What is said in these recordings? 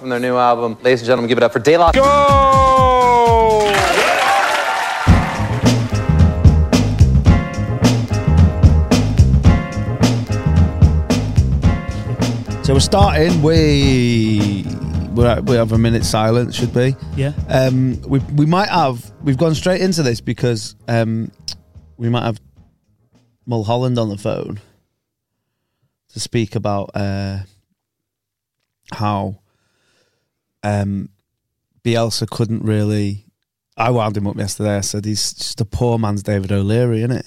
from their new album. Ladies and gentlemen, give it up for De La. Go! So we're starting. We we're, we have a minute silence. Should be. Yeah. Um, we we might have. We've gone straight into this because um, we might have Mulholland on the phone to speak about uh, how um, Bielsa couldn't really. I wound him up yesterday. I said he's just a poor man's David O'Leary, isn't it?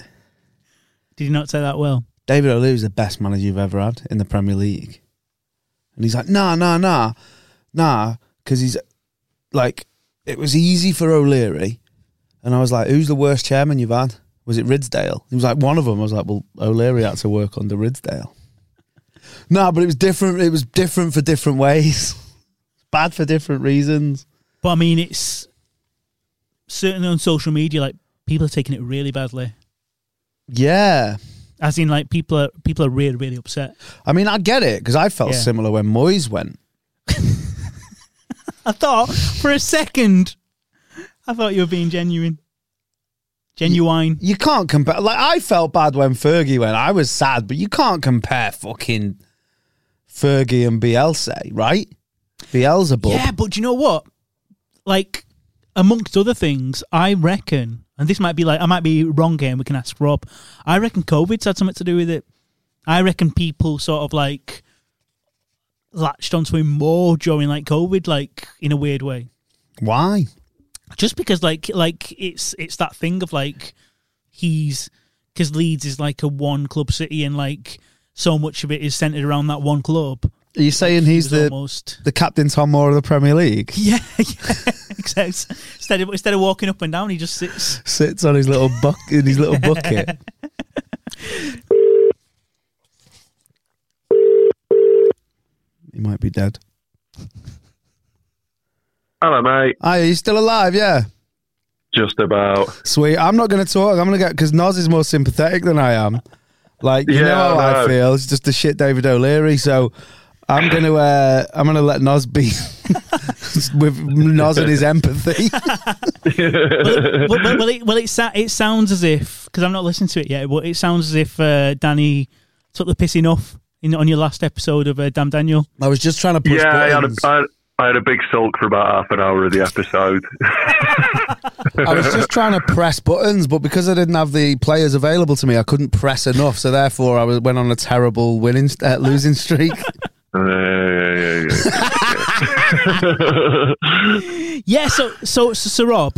Did you not say that well? David O'Leary's the best manager you've ever had in the Premier League. And he's like, nah, nah, nah, nah, because he's like, it was easy for O'Leary. And I was like, who's the worst chairman you've had? Was it Ridsdale? He was like, one of them. I was like, well, O'Leary had to work under Ridsdale. no, but it was different. It was different for different ways. Bad for different reasons. But I mean, it's certainly on social media, like people are taking it really badly. Yeah. As in, like people are people are really really upset. I mean, I get it because I felt Yeah. similar when Moyes went. I thought for a second, I thought you were being genuine, genuine. You can't compare. Like I felt bad when Fergie went. I was sad, but you can't compare fucking Fergie and Bielsa, right? Beelzebub. Yeah, but do you know what? Like, amongst other things, I reckon, and this might be like I might be wrong here, and we can ask Rob. I reckon COVID's had something to do with it. I reckon people sort of like latched onto him more during like COVID, like in a weird way. Why? Just because like like it's it's that thing of like he's because Leeds is like a one club city and like so much of it is centered around that one club. Are you saying he's was the almost the captain Tom Moore of the Premier League? Yeah, yeah. Except instead of instead of walking up and down, he just sits. Sits on his little buck in his little bucket. he might be dead. Hello, mate. Hi, are you still alive? Yeah. Just about. Sweet. I'm not going to talk. I'm going to get because Noz is more sympathetic than I am. Like you Yeah, know how I I, feel. It's just a shit David O'Leary. So I'm going to uh, I'm going to let Nos be with Nos and his empathy. well, well, well, it, well, it, sa- it sounds as if because I'm not listening to it yet, but it sounds as if uh, Danny took the piss enough in on your last episode of uh, Damn Daniel. I was just trying to push yeah, I had, a, buttons. I, I had a big sulk for about half an hour of the episode. I was just trying to press buttons, but because I didn't have the players available to me, I couldn't press enough. So therefore, I was, went on a terrible winning uh, losing streak. Yeah, yeah, yeah. Yeah, so so so, so Rob,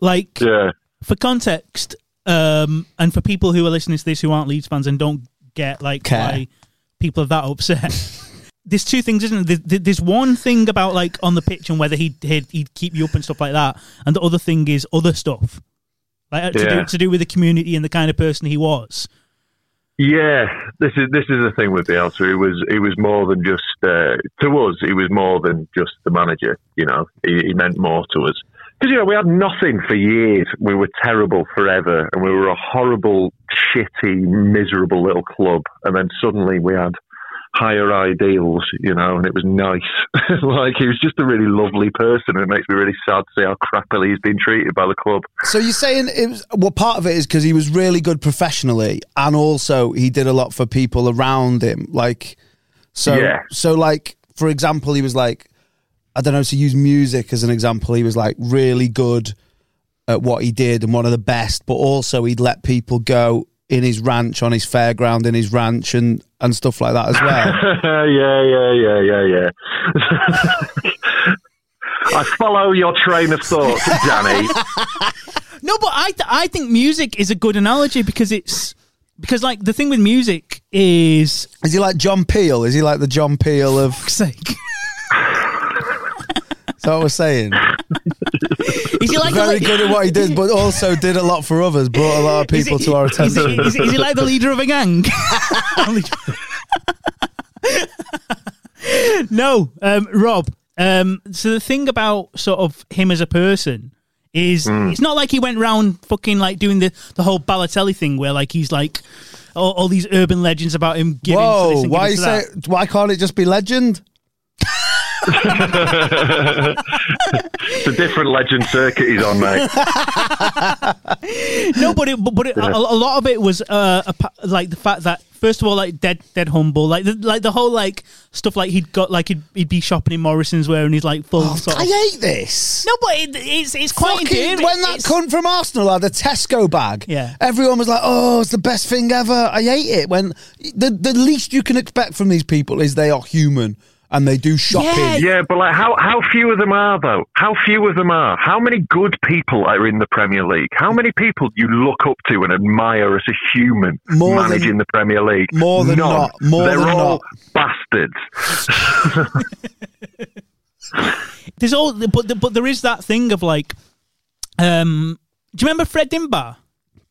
like yeah. for context, um, and for people who are listening to this who aren't Leeds fans and don't get like Care. why people are that upset. There's two things, isn't there? There- There's one thing about like on the pitch and whether he'd, he'd he'd keep you up and stuff like that, and the other thing is other stuff, like uh, to do to do with the community and the kind of person he was. Yeah, this is this is the thing with Bielsa. He was he was more than just uh, to us. He was more than just the manager. You know, he, he meant more to us because you know we had nothing for years. We were terrible forever, and we were a horrible, shitty, miserable little club. And then suddenly we had higher ideals, you know, and it was nice. like he was just a really lovely person. and It makes me really sad to see how crappily he's been treated by the club. So you're saying it was well, part of it is because he was really good professionally, and also he did a lot for people around him. Like, so, Yeah. so like for example, he was like, I don't know, to use music as an example, he was like really good at what he did and one of the best, but also he'd let people go in his ranch, on his fairground, in his ranch, and and stuff like that as well. yeah, yeah, yeah, yeah, yeah. I follow your train of thought, Danny. No, but I th- I think music is a good analogy because it's because like the thing with music is is he like John Peel? Is he like the John Peel of? sake. Is that what we're saying? Is he like very le- good at what he did, but also did a lot for others, brought a lot of people he- to our is he- attention. Is, he, is he like the leader of a gang? no, um, Rob. Um, so the thing about sort of him as a person is Hmm. it's not like he went round fucking like doing the, the whole Balotelli thing where like he's like all, all these urban legends about him giving to this Whoa! and Why giving you to say? Why can't it just be legend? It's a different legend circuit he's on, mate. no, but it, but, but it, a, a lot of it was uh, a, like the fact that first of all, like dead, dead humble, like the, like the whole like stuff like he'd got like he'd, he'd be shopping in Morrison's wearing his like full sort I of. hate this. No, but it, it's it's quite Fucking- endearing. when that It's- cunt from Arsenal had a Tesco bag, Yeah. everyone was like, "Oh, it's the best thing ever." I hate it when the the least you can expect from these people is they are human and they do shopping. Yeah. Yeah, but like, how how few of them are though? How few of them are? How many good people are in the Premier League? How many people do you look up to and admire as a human More than- managing the Premier League? more than None. not. More They're than all not. bastards. There's all, but but there is that thing of like, um, do you remember Fred Dimbar?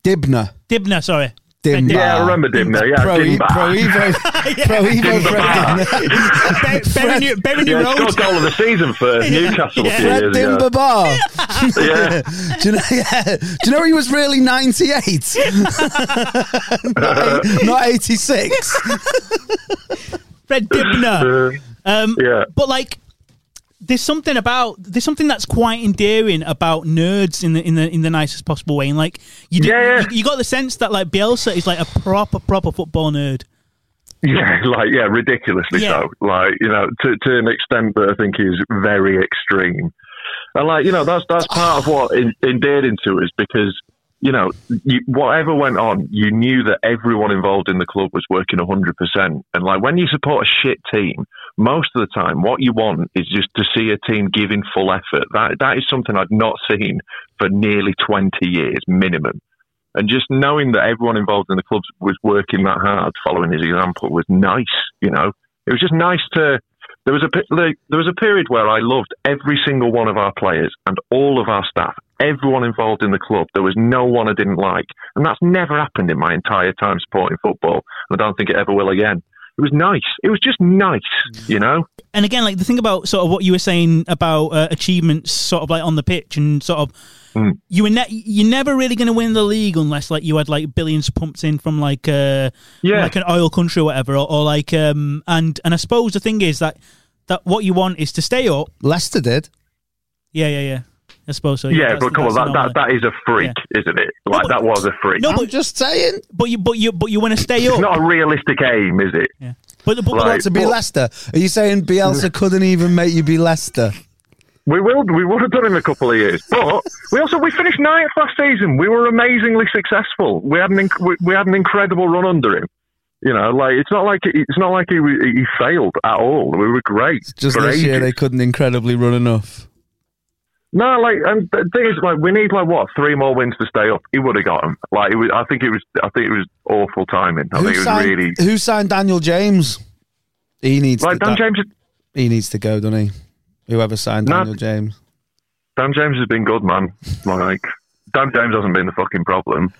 Dibner, Dibner, sorry. Dimbar. Yeah, I remember Dimner. Yeah, Pro, Dimbar. Pro Evo, Pro Evo, Fred Dimbar. Dibner. Be- Berry Berry Yeah, scored goal of the season for Newcastle a few Fred years ago. Bar. Yeah. Do you know? Yeah. Do you know he was really ninety eight, not, not eighty six. Fred Dibner. Uh, Um, Yeah. But like, there's something about there's something that's quite endearing about nerds in the in the in the nicest possible way. And like, you do, Yeah, yeah. You, you got the sense that like Bielsa is like a proper proper football nerd. Yeah, like yeah, ridiculously Yeah. so. Like you know, to to an extent that I think is very extreme. And like you know, that's that's part of what en- endeared him to us because you know, you, whatever went on, you knew that everyone involved in the club was working hundred percent. And like when you support a shit team, most of the time, what you want is just to see a team giving full effort. That that is something I'd not seen for nearly twenty years minimum. And just knowing that everyone involved in the club was working that hard, following his example, was nice. You know, it was just nice to. There was a there was a period where I loved every single one of our players and all of our staff, everyone involved in the club. There was no one I didn't like, and that's never happened in my entire time supporting football. And I don't think it ever will again. It was nice. It was just nice, you know. And again, like the thing about sort of what you were saying about uh, achievements, sort of like on the pitch, and sort of Mm. you were ne- you're never really going to win the league unless like you had like billions pumped in from like uh Yeah. like an oil country or whatever, or, or like um and and I suppose the thing is that that what you want is to stay up. Leicester did. Yeah, yeah, yeah. I suppose so. Yeah, that's- but come on, that's that, that, that is a freak, isn't it? Like but- that was a freak. No, I'm but just saying. but you but you but you want to stay up. it's not a realistic aim, is it? yeah. But, but, but Like- to be but- Leicester. Are you saying Bielsa couldn't even make you be Leicester? We will. We would have done in a couple of years, but we also we finished ninth last season. We were amazingly successful. We had an inc- we, we had an incredible run under him. You know, like it's not like it's not like he he failed at all. We were great. Just for this year, they couldn't incredibly run enough. No, like, and the thing is, like, we need like what three more wins to stay up. He would have got them. Like, it was, I think it was, I think it was awful timing. I Who think it was signed, really who signed Daniel James? He needs like to. Dan that- James. he needs to go, doesn't he? Whoever signed No. Daniel James. Dan James has been good, man. Like, Dan James hasn't been the fucking problem.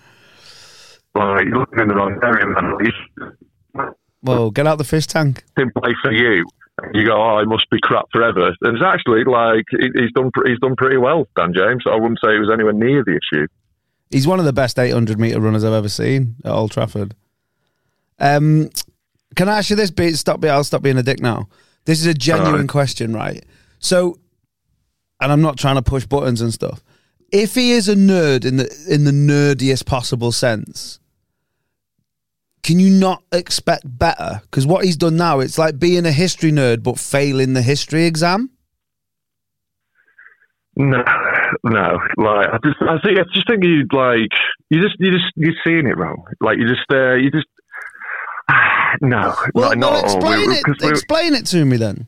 Like, you're looking in the wrong area, man. Well, get out the fish tank. didn't play for you. You go, oh, he must be crap forever. And it's actually like he's done. He's done pretty well, Dan James. I wouldn't say it was anywhere near the issue. He's one of the best 800 meter runners I've ever seen at Old Trafford. Um, can I ask you this? Be stop. Be, I'll stop being a dick now. This is a genuine Alright. question, right? So, and I'm not trying to push buttons and stuff. If he is a nerd in the in the nerdiest possible sense, can you not expect better? Because what he's done now, it's like being a history nerd but failing the history exam. No, no. Like I just, I think, I just think you like you just, you just, you're seeing it wrong. Like you just, uh, you just. No, Well, not, not well all. explain We- it. Explain it to me then.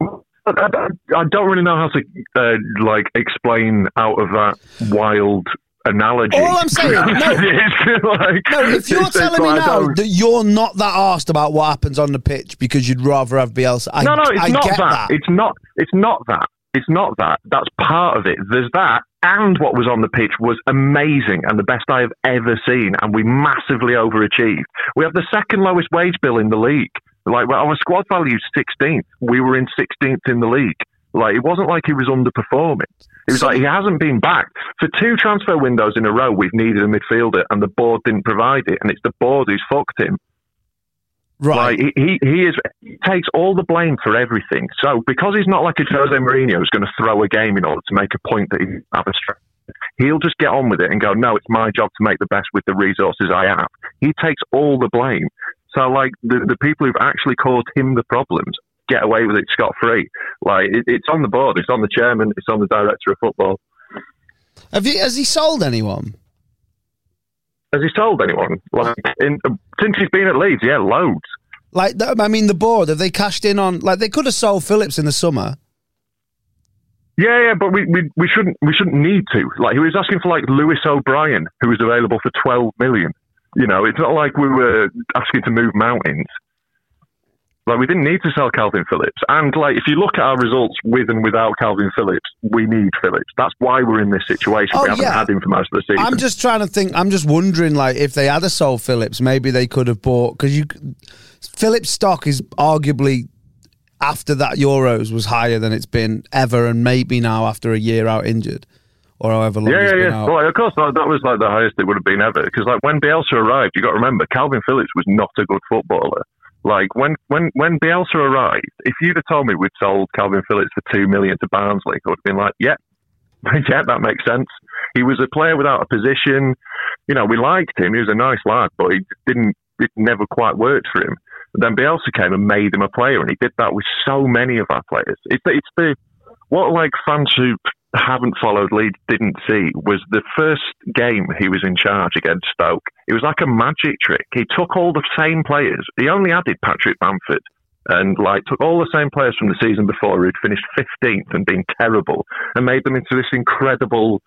I, I, I don't really know how to uh, like explain out of that wild analogy. All I'm saying- no. Like- No, if you're telling me now that you're not that asked about what happens on the pitch because you'd rather have Bielsa, I, no, no, it's I not get that. It's not. It's not that. It's not that. That's part of it. There's that, and what was on the pitch was amazing and the best I have ever seen, and we massively overachieved. We have the second lowest wage bill in the league. Like well, our squad value is 16th. We were in 16th in the league. Like it wasn't like he was underperforming. It was So- like he hasn't been back for two transfer windows in a row. We've needed a midfielder, and the board didn't provide it, and it's the board who's fucked him. Right. Like he, he is he takes all the blame for everything. So because he's not like a Jose Mourinho who's going to throw a game in order to make a point that he have a strength, he'll just get on with it and go, no, it's my job to make the best with the resources I have. He takes all the blame. So like the the people who've actually caused him the problems get away with it scot free. Like it, it's on the board, it's on the chairman, it's on the director of football. Have you, has he sold anyone? Has he sold anyone? Like in, since he's been at Leeds, yeah, loads. Like, I mean, the board have they cashed in on? Like, they could have sold Phillips in the summer. Yeah, yeah, but we, we we shouldn't we shouldn't need to. Like he was asking for like Lewis O'Brien, who was available for twelve million. You know, it's not like we were asking to move mountains. Like we didn't need to sell Kalvin Phillips. And like if you look at our results with and without Kalvin Phillips, we need Phillips. That's why we're in this situation. Oh, we haven't yeah. had him for most of the season. I'm just trying to think. I'm just wondering, like, if they had a sold Phillips, maybe they could have bought because you Phillips stock is arguably after that Euros was higher than it's been ever, and maybe now after a year out injured or however long. yeah, he's yeah, yeah. Well, of course, that, that was like the highest it would have been ever. Because like when Bielsa arrived, you got to remember Kalvin Phillips was not a good footballer. Like when when when Bielsa arrived, if you'd have told me we'd sold Kalvin Phillips for two million to Barnsley, I would have been like, yeah, yeah, that makes sense. He was a player without a position. You know, we liked him. He was a nice lad, but he didn't. It never quite worked for him. But then Bielsa came and made him a player, and he did that with so many of our players. It's it's the what like fans who haven't followed Leeds didn't see was the first game he was in charge against Stoke. It was like a magic trick. He took all the same players. He only added Patrick Bamford and like took all the same players from the season before who'd finished 15th and been terrible and made them into this incredible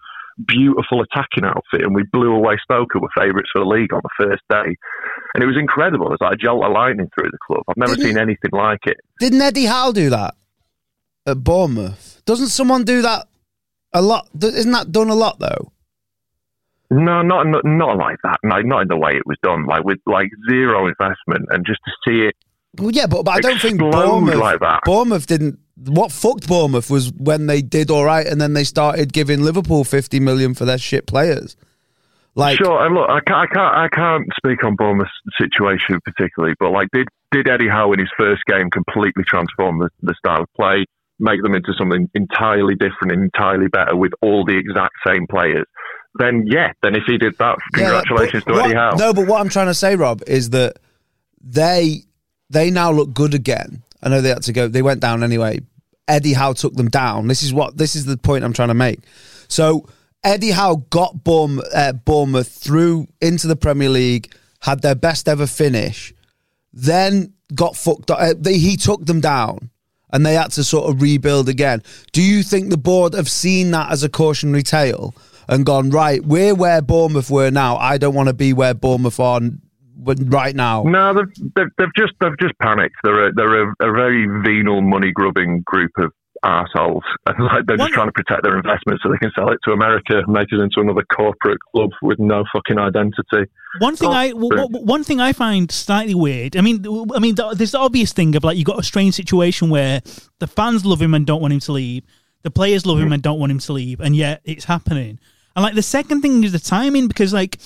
beautiful attacking outfit and we blew away Stoke who were favourites for the league on the first day and it was incredible it was like a jolt of lightning through the club I've never Didn't- seen anything like it Didn't Eddie Howe do that at Bournemouth? Doesn't someone do that a lot? Isn't that done a lot though? No, not not, not like that. No, not in the way it was done. Like with like zero investment, and just to see it. Well, yeah, but, but I don't think Bournemouth like that. Bournemouth didn't. What fucked Bournemouth was when they did all right, and then they started giving Liverpool fifty million for their shit players. Like, sure, and look, I can't, I can't, I can't speak on Bournemouth's situation particularly, but like, did did Eddie Howe in his first game completely transform the, the style of play, make them into something entirely different entirely better with all the exact same players? Then yeah, then if he did that, congratulations but to Eddie Howe. No, but what I'm trying to say, Rob, is that they they now look good again. I know they had to go. They went down anyway. Eddie Howe took them down. This is what this is the point I'm trying to make. So Eddie Howe got Bournemouth, uh, Bournemouth through into the Premier League, had their best ever finish, then got fucked up. Uh, they, he took them down, and they had to sort of rebuild again. Do you think the board have seen that as a cautionary tale and gone right? We're where Bournemouth were now. I don't want to be where Bournemouth are right now. No, they've, they've, they've just they've just panicked. They're a, they're a, a very venal, money grubbing group of arseholes. And like they're One- just trying to protect their investments so they can sell it to America, and make it into another corporate club with no fucking identity. One thing Oh, I w- one thing I find slightly weird. I mean, I mean, th- there's the obvious thing of like you got a strange situation where the fans love him and don't want him to leave, the players love him mm. and don't want him to leave, and yet it's happening. And like the second thing is the timing because like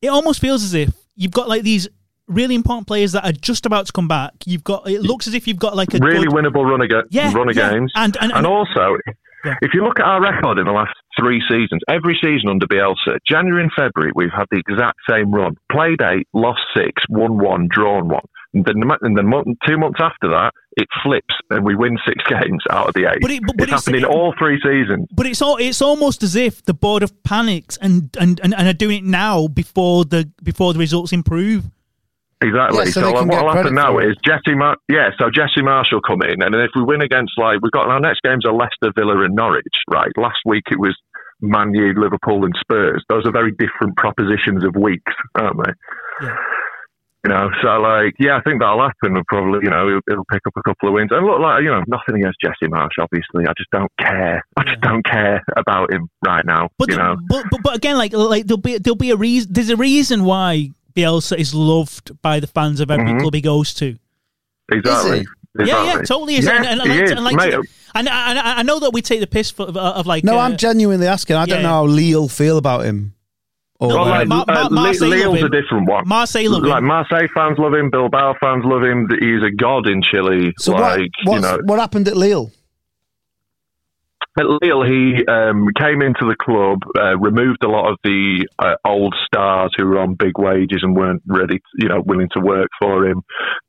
it almost feels as if you've got like these really important players that are just about to come back. You've got it looks as if you've got like a Really good, winnable run of, ga- Yeah, run of yeah. games. And- and- and- also, Yeah. if you look at our record in the last three seasons, every season under Bielsa, January and February, we've had the exact same run. Played eight, lost six, won one, drawn one. And then the, and the month, two months after that, it flips and we win six games out of the eight. But it- but- but it's it's- happened in all three seasons. But it's all it's almost as if the board have panicked and, and, and, and are doing it now before the before the results improve. Exactly. Yeah, so so they like, can get what'll happen credit now is Jesse, Mar- yeah. So Jesse Marsch come in, and then if we win against like we've got our next games are Leicester, Villa, and Norwich. Right. Last week it was Man U, Liverpool, and Spurs. Those are very different propositions of weeks, aren't they? Yeah. You know, so like, yeah, I think that'll happen. and Probably, you know, it'll, it'll pick up a couple of wins. And look, like, you know, nothing against Jesse Marsch. Obviously, I just don't care. I just Yeah. don't care about him right now. But, you know, but, but but again, like like there'll be there'll be a reason. There's a reason why Bielsa is loved by the fans of every Mhm. club he goes to. exactly. he? Yeah, yeah, totally is. Yeah, and, and, he like, is, and, like, mate. and I, I I know that we take the piss for, of, of like. No, uh, I'm genuinely asking. I don't yeah. know how Leal feel about him Or No, Well, like, Ma- Ma- uh, Marseille Le- love Leo's him. a different one. Marseille love him. Like Marseille fans love him, Bilbao fans love him. He's a god in Chile. so like what? you know, what happened at Lille? At Lille, he um, came into the club, uh, removed a lot of the uh, old stars who were on big wages and weren't ready, you know, willing to work for him.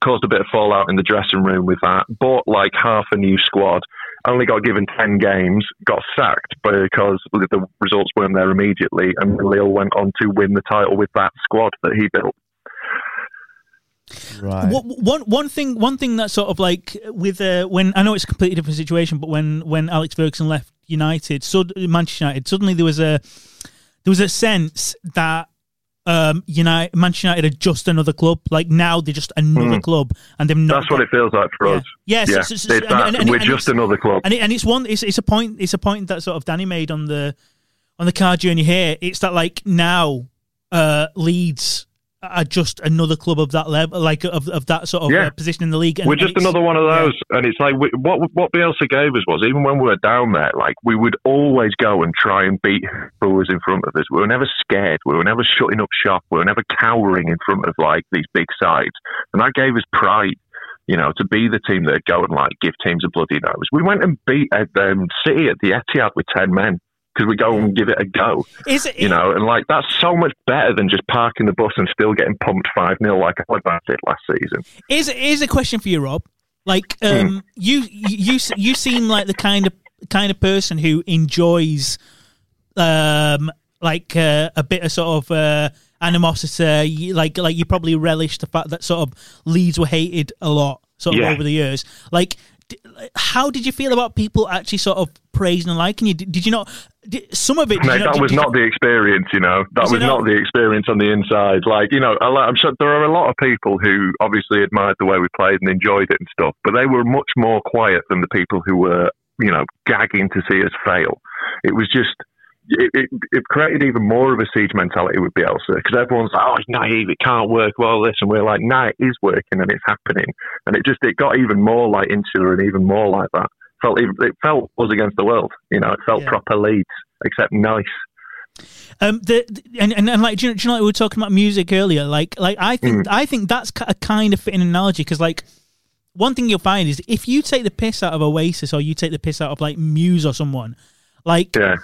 Caused a bit of fallout in the dressing room with that. Bought like half a new squad. Only got given ten games. Got sacked because the results weren't there immediately, and Lille went on to win the title with that squad that he built. Right. What, one one thing one thing that sort of like with uh, when I know it's a completely different situation, but when when Alex Ferguson left United, so Manchester United, suddenly there was a there was a sense that um United Manchester United are just another club. Like now they're just another club, and they're not. That's what it feels like for Yeah. us. Yes, yeah, and- that. and- and- we're and just another club. and it, and it's one it's it's a point it's a point that sort of Danny made on the on the car journey here. It's that like now uh Leeds are just another club of that level, like of, of that sort of Yeah. uh, position in the league. And, We're just another one of yeah. those, and it's like we, what what Bielsa gave us was even when we were down there, like we would always go and try and beat who was in front of us. We were never scared. We were never shutting up shop. We were never cowering in front of like these big sides, and that gave us pride. You know, to be the team that go and like give teams a bloody nose. We went and beat uh, um, City at the Etihad with ten men because we go and give it a go. Is it? You know, and like that's so much better than just parking the bus and still getting pumped five 0 like I did last season. Is is a question for you, Rob? Like, um, you you you seem like the kind of kind of person who enjoys, um, like uh, a bit of sort of uh, animosity. Like like you probably relish the fact that sort of Leeds were hated a lot sort of Yeah. over the years. Like, how did you feel about people actually sort of praising and liking you? Did, did you not? Did, some of it. Mate, not, that was did not the experience, you know. That Was was not not? the experience on the inside. Like, you know, I'm sure there are a lot of people who obviously admired the way we played and enjoyed it and stuff, but they were much more quiet than the people who were, you know, gagging to see us fail. It was just. It, it, it created even more of a siege mentality with Bielsa because everyone's like, "Oh, it's naive. It can't work well." This and we're like, "No, it is working and it's happening." And it just it got even more like insular and even more like that. Felt even, it felt us against the world. You know, it felt Yeah. proper Leeds, except nice. Um, the, the- and, and and like, do you, know, do you know, like we were talking about music earlier. Like, like I think I think that's a kind of fitting analogy because, like, one thing you'll find is if you take the piss out of Oasis or you take the piss out of like Muse or someone, like Yeah.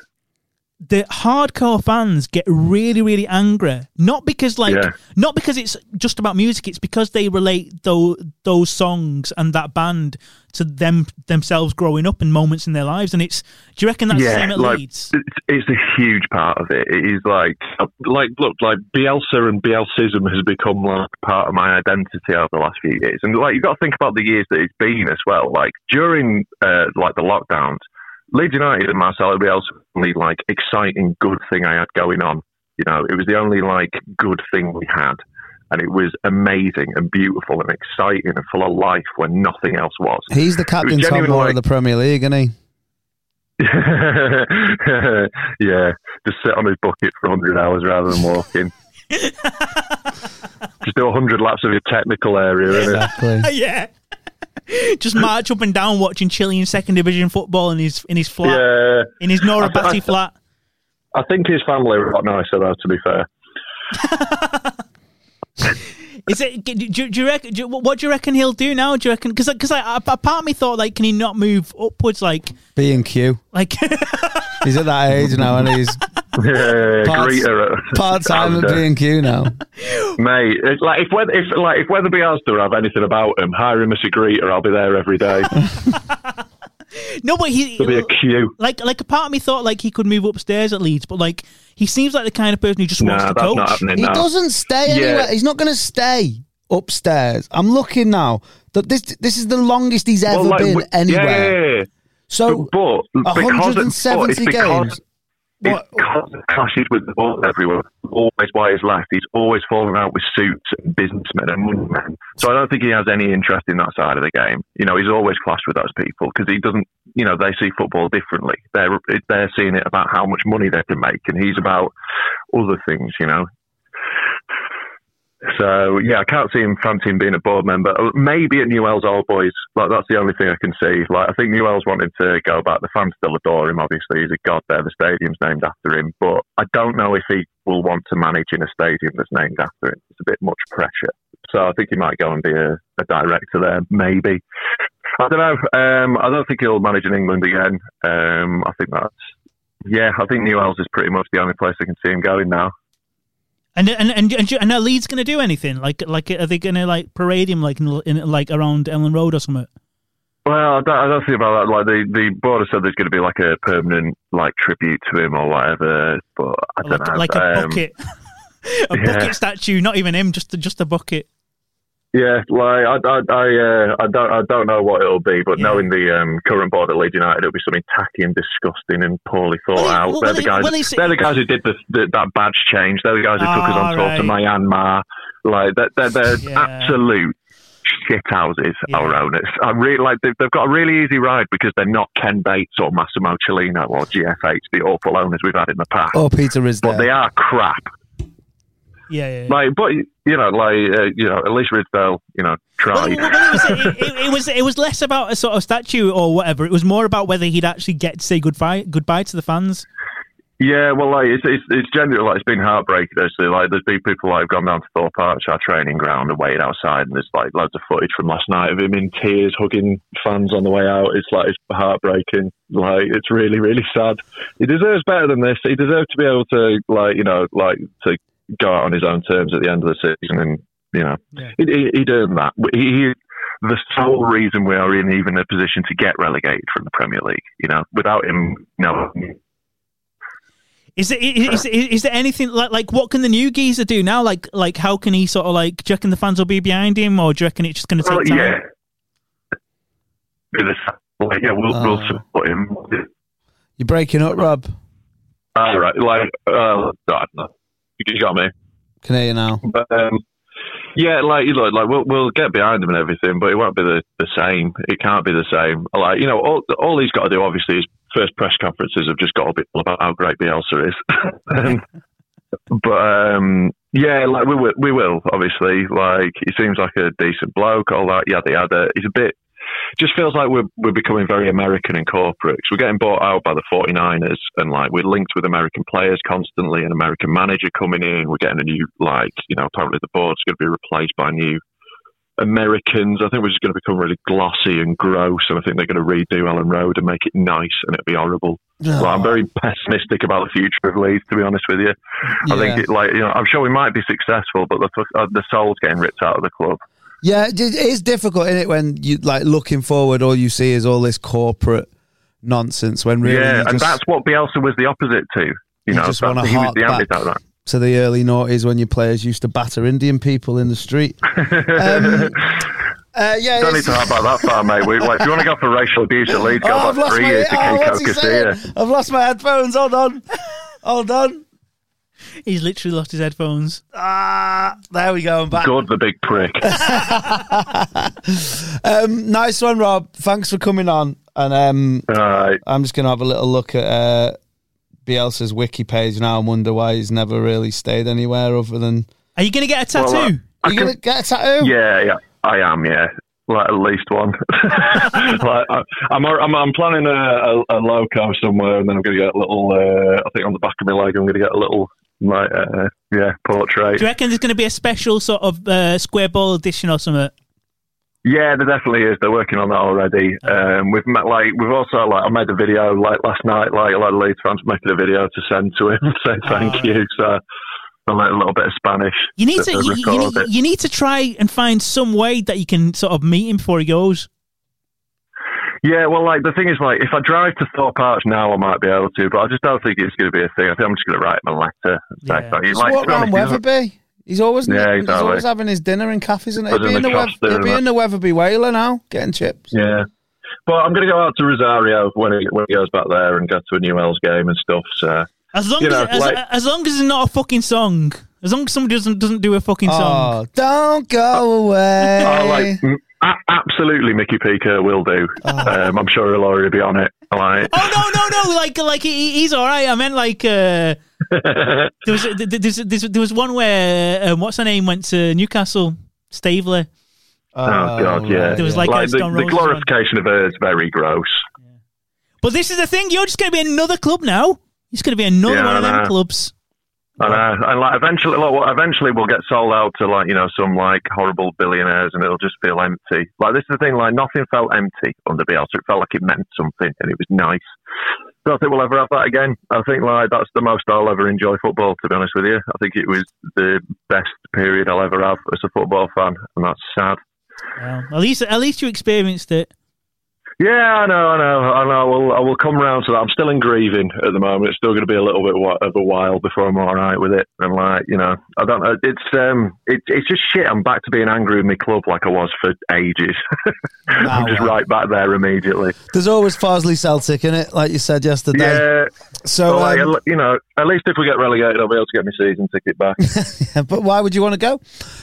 The hardcore fans get really, really angry. Not because like, Yeah. not because it's just about music. It's because they relate those those songs and that band to them themselves growing up and moments in their lives. And it's, do you reckon that's the same at like Leeds? it's, it's a huge part of it. It is like, like look, like Bielsa and Bielsism has become like part of my identity over the last few years, and like you've got to think about the years that it's been as well. Like during uh, like the lockdowns, Leeds United and Marcelo Bielsa was the only like exciting good thing I had going on. You know, it was the only like good thing we had. And it was amazing and beautiful and exciting and full of life when nothing else was. He's the captain Tom genuine, Moore like- of the Premier League, isn't he? yeah, just sit on his bucket for 100 hours rather than walking. just do 100 laps of your technical area, innit? Exactly. yeah. Just march up and down watching Chilean second division football in his in his flat Yeah, in his Nora I- I- Batty flat. I think his family are a lot nicer, though, to be fair. Is it? Do, you- do you reckon? Do, what do you reckon he'll do now? Do you reckon? Because because a a part of me thought like, can he not move upwards? Like B and Q. like He's at that age now, and he's Yeah, Parts- greeter uh, part time at B and Q now. Mate, it's like if Weather, if like if Wetherby Asda have anything about him, hire him as a greeter. I'll be there every day. no, but he There'll be a queue. like like a part of me thought like he could move upstairs at Leeds, but like he seems like the kind of person who just wants Nah, to that's coach. not happening He now. doesn't stay Yeah. anywhere. He's not going to stay upstairs. I'm looking now. That this this is the longest he's ever Well, like, been we- anywhere. Yeah, yeah, yeah. So but but 170 it's because, games. It's What- because of clashes with the ball everywhere. Always why he's left. He's always falling out with suits and businessmen and money men. So I don't think he has any interest in that side of the game. You know, he's always clashed with those people because he doesn't. You know, they see football differently. They're they're seeing it about how much money they can make, and he's about other things. You know. So yeah, I can't see him fancying being a board member. Uh, Maybe at Newell's Old Boys. Like that's the only thing I can see. Like I think Newell's wanted to go back. The fans still adore him. Obviously, he's a god there. The stadium's named after him. But I don't know if he will want to manage in a stadium that's named after him. It's a bit much pressure. So I think he might go and be a, a director there. Maybe. I don't know. Um, I don't think he'll manage in England again. Um, I think that's yeah. I think Newell's is pretty much the only place I can see him going now. And and and and, and are Leeds going to do anything? Like like are they going to like parade him like in, in like around Elland Road or something? Well, I don't, I don't think about that. Like the the board has said there's going to be like a permanent like tribute to him or whatever. But I don't Like, know. like a Um, bucket, a yeah. bucket statue. Not even him, just just a bucket. Yeah, like I, I, I, uh, I don't, I don't know what it'll be, but Yeah. knowing the um, current board at Leeds United, it'll be something tacky and disgusting and poorly thought Well, out. well, they're well, the guys. well, they're the guys who did the, the, that badge change. They're the guys who took us Ah, on tour to. Myanmar. Like they're, they're, they're Yeah. absolute shit houses. Yeah. Our owners. I really like. They've, they've got a really easy ride because they're not Ken Bates or Massimo Cellino or GFH, the awful owners we've had in the past. Oh, Peter is But they are crap. Yeah, yeah. yeah. Like, but you know, like uh, you know, at least Ridsdale, you know, tried. well, it, was, it, it, was it was less about a sort of statue or whatever. It was more about whether he'd actually get to say goodbye goodbye to the fans. Yeah, well, like it's it's, it's genuine. Like it's been heartbreaking. Actually, like there's been people like have gone down to Thorpe Arch, our training ground, and waited outside, and there's like loads of footage from last night of him in tears, hugging fans on the way out. It's like it's heartbreaking. Like it's really, really sad. He deserves better than this. He deserves to be able to, like, you know, like to go out on his own terms at the end of the season, and you know, Yeah. he, he, he'd earned that. He, he the sole reason we are in even a position to get relegated from the Premier League. You know, without him, no. Is it is, is, is there anything like like what can the new geezer do now? Like like how can he sort of like do you reckon the fans will be behind him or do you reckon it's just going to take Well, time? yeah. With like, yeah, we'll, we'll Oh. support him. You're breaking up, Rob. All right, like, uh, I don't know. You got me. Can hear you now. But um, yeah, like you know, like we'll we'll get behind him and everything, but it won't be the, the same. It can't be the same. Like you know, all all he's got to do obviously is first press conferences have just got to be all about how great Bielsa is. Um, but um, yeah, like we will, we will obviously. Like he seems like a decent bloke. All that yada yada. He's a bit. Just feels like we're we're becoming very American and corporate. we're getting bought out by the 49ers, and like we're linked with American players constantly. An American manager coming in. We're getting a new like you know apparently the board's going to be replaced by new Americans. I think we're just going to become really glossy and gross, and I think they're going to redo Elland Road and make it nice, and it'll be horrible. Like, I'm very pessimistic about the future of Leeds, to be honest with you. I think, it, like, you know, I'm sure we might be successful, but the uh, the soul's getting ripped out of the club. Yeah, it is difficult, isn't it, when you like looking forward, all you see is all this corporate nonsense. When really, yeah, you and that's what Bielsa was the opposite to. You, You know, just he was hark the back. to the early noughties when your players used to batter Indian people in the street. Um, uh, yeah, Don't need to talk about that far, mate. We, like, if you want to go for racial abuse at Leeds, go Oh, back three my. years to Oh, Kiko what's he saying? Casilla. I've lost my headphones. Hold on, hold on. He's literally lost his headphones. Ah, there we go. I'm back. God, the big prick. Um, nice one, Rob. Thanks for coming on. And um, All right. I'm just gonna have a little look at uh, Bielsa's wiki page now and wonder why he's never really stayed anywhere other than. Are you going to get a tattoo? Well, uh, Are you gonna get a tattoo? Yeah, yeah, I am. Yeah, like at least one. like, I, I'm, I'm, I'm planning a, a, a loco somewhere, and then I'm going to get a little. Uh, I think on the back of my leg, I'm going to get a little, like, uh, yeah, portrait. do you reckon there's going to be a special sort of uh, square ball edition or something? Yeah, there definitely is. They're working on that already. Um, we've met, like, we've also like, I made a video like last night. Like a lot of Leeds fans making a video to send to him, say thank Oh. you. So. A little bit of Spanish. You need to, to you, you, need, you need to try and find some way that you can sort of meet him before he goes. Yeah, well, like the thing is, like if I drive to Thorpe Arch now, I might be able to, but I just don't think it's going to be a thing. I think I'm just going to write him a letter. Yeah. thank you. Just Like, walk around honest, he doesn't- Wetherby. He's always Yeah, he's always having his dinner in cafes, and he'll be in the the Wev- he'll be in the Wetherby Whaler now, getting chips. Yeah. But I'm going to go out to Rosario when he, when he goes back there and go to a New Newell's game and stuff. So As long You as know, as, like- as long as it's not a fucking song. As long as somebody doesn't doesn't do a fucking oh, song. Oh, don't go away. oh, like m- A- absolutely, Mickey Pico will do. Um, I'm sure he'll already be on it. Like, Oh no, no, no! Like, like he, he's all right. I meant like uh, there was there, there's, there was one where um, what's her name went to Newcastle, Staveley. oh god, yeah. There was like a the, the one. glorification of her is very gross. But this is the thing. You're just going to be another club now. It's going to be another Yeah, one of them clubs. And, uh, and like eventually, like, eventually we'll get sold out to like you know some like horrible billionaires, and it'll just feel empty. Like this is the thing, like nothing felt empty under Bielsa. It felt like it meant something, and it was nice. I don't think we'll ever have that again. I think like that's the most I'll ever enjoy football. To be honest with you, I think it was the best period I'll ever have as a football fan, and that's sad. Well, at least at least you experienced it. Yeah, I know, I know, I know. I will, I will come round to that. I'm still in grieving at the moment. It's still going to be a little bit of a while before I'm all right with it. And like, you know, I don't know. It's um, it, it's just shit. I'm back to being angry with my club like I was for ages. I'm just wow. right back there immediately. There's always Farsley Celtic in it, like you said yesterday. Yeah. So, Well, like, um, you know, at least if we get relegated, I'll be able to get my season ticket back. but why would you want to go?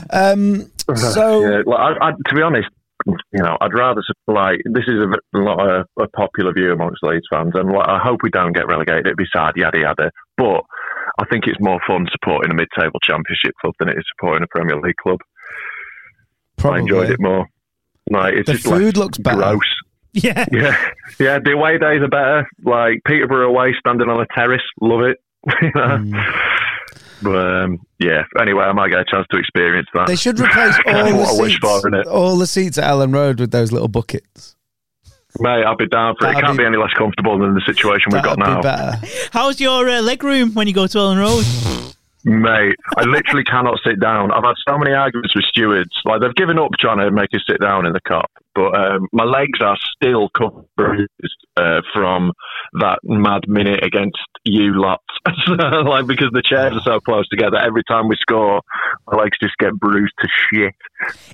Um, so, yeah, like, I, I, to be honest, you know, I'd rather sup- like this is a, not a, a popular view amongst Leeds fans, and I hope we don't get relegated. It'd be sad, yada yada. But I think it's more fun supporting a mid-table championship club than it is supporting a Premier League club. probably. I enjoyed it more. Like it's The just food like, looks better. gross. Yeah. Yeah, yeah. The away days are better. Like Peterborough away, standing on a terrace, love it. Mm. But um, yeah. Anyway, I might get a chance to experience that. They should replace all the what I wish seats, for, all the seats at Elland Road with those little buckets. Mate, I'll be down for it. It can't be- be, any less comfortable than the situation we've got now. be better. How's your uh, leg room when you go to Elland Road? Mate, I literally cannot sit down. I've had so many arguments with stewards. Like they've given up trying to make us sit down in the cup. But um, my legs are still bruised uh, from that mad minute against you lots. like because the chairs are so close together, every time we score, my legs just get bruised to shit.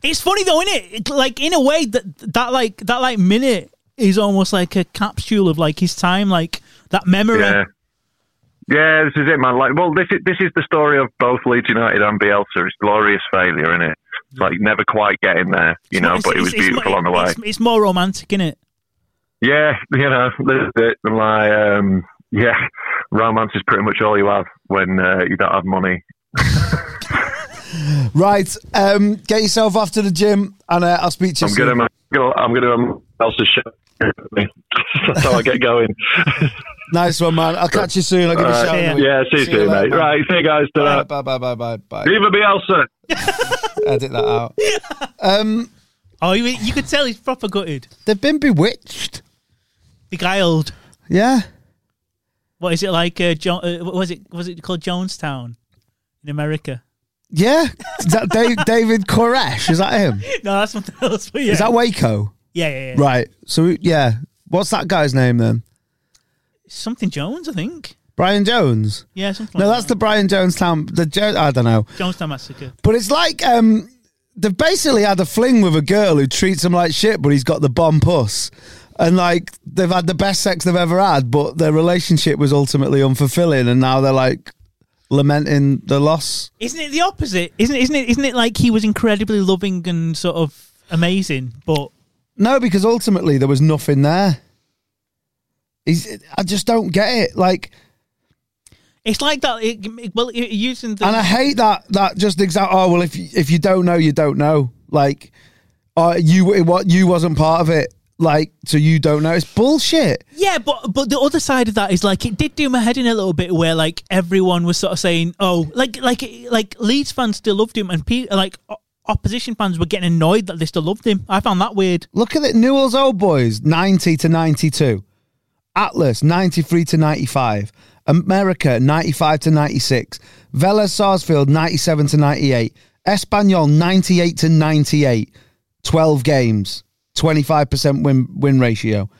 It's funny though, isn't it? Like in a way that that like that like minute is almost like a capsule of like his time, like that memory. Yeah. Yeah, this is it, man. Like, well, this is this is the story of both Leeds United and Bielsa. It's glorious failure, isn't it? It's like never quite getting there, you know. It's- but it was it's- it's beautiful more- on the way. It's, it's more romantic, isn't it? Yeah, you know, this is it. And like, um, yeah, romance is pretty much all you have when uh, you don't have money. Right, um, get yourself off to the gym, and uh, I'll speak to you I'm soon. gonna, go- I'm gonna um, Elsa show. That's how I get going. Nice one, man. I'll catch you soon. I'll give you a shout. in Yeah. Yeah, see you See you soon, mate. man. Right, see you guys. Bye, Ta-ra. bye, bye, bye, bye, bye. Viva Bielsa. Edit that out. Um, Oh, you, you could tell he's proper gutted, they've been bewitched. beguiled. Yeah. What is it like? Uh, jo- uh, was it? Was it called Jonestown in America? Yeah. Is that Dave, David Koresh? Is that him? No, that's something else. But yeah. Is that Waco? Yeah, yeah, yeah. Right. So, yeah. What's that guy's name then? Something Jones, I think. Brian Jones? Yeah, something. No, like that's the Brian Jones town. The jo- I don't know. Jonestown massacre. But it's like um, they've basically had a fling with a girl who treats him like shit, but he's got the bomb puss. And like they've had the best sex they've ever had, but their relationship was ultimately unfulfilling, and now they're like lamenting the loss. Isn't it the opposite? Isn't it? Isn't it? Isn't it like he was incredibly loving and sort of amazing, but No, because ultimately there was nothing there. He's, I just don't get it. Like, it's like that. It, well, using the and I hate that that just exact. Oh well, if if you don't know, you don't know. Like, uh, you what you wasn't part of it. Like, so you don't know. It's bullshit. Yeah, but but the other side of that is like it did do my head in a little bit where like everyone was sort of saying, oh, like like like Leeds fans still loved him and pe- like opposition fans were getting annoyed that they still loved him. I found that weird. Look at it. Newell's Old Boys, 90 to 92. Atlas, 93 to 95. America, 95 to 96. Vélez Sarsfield, 97 to 98. Espanyol, 98 to 98. 12 games, 25% win, win ratio.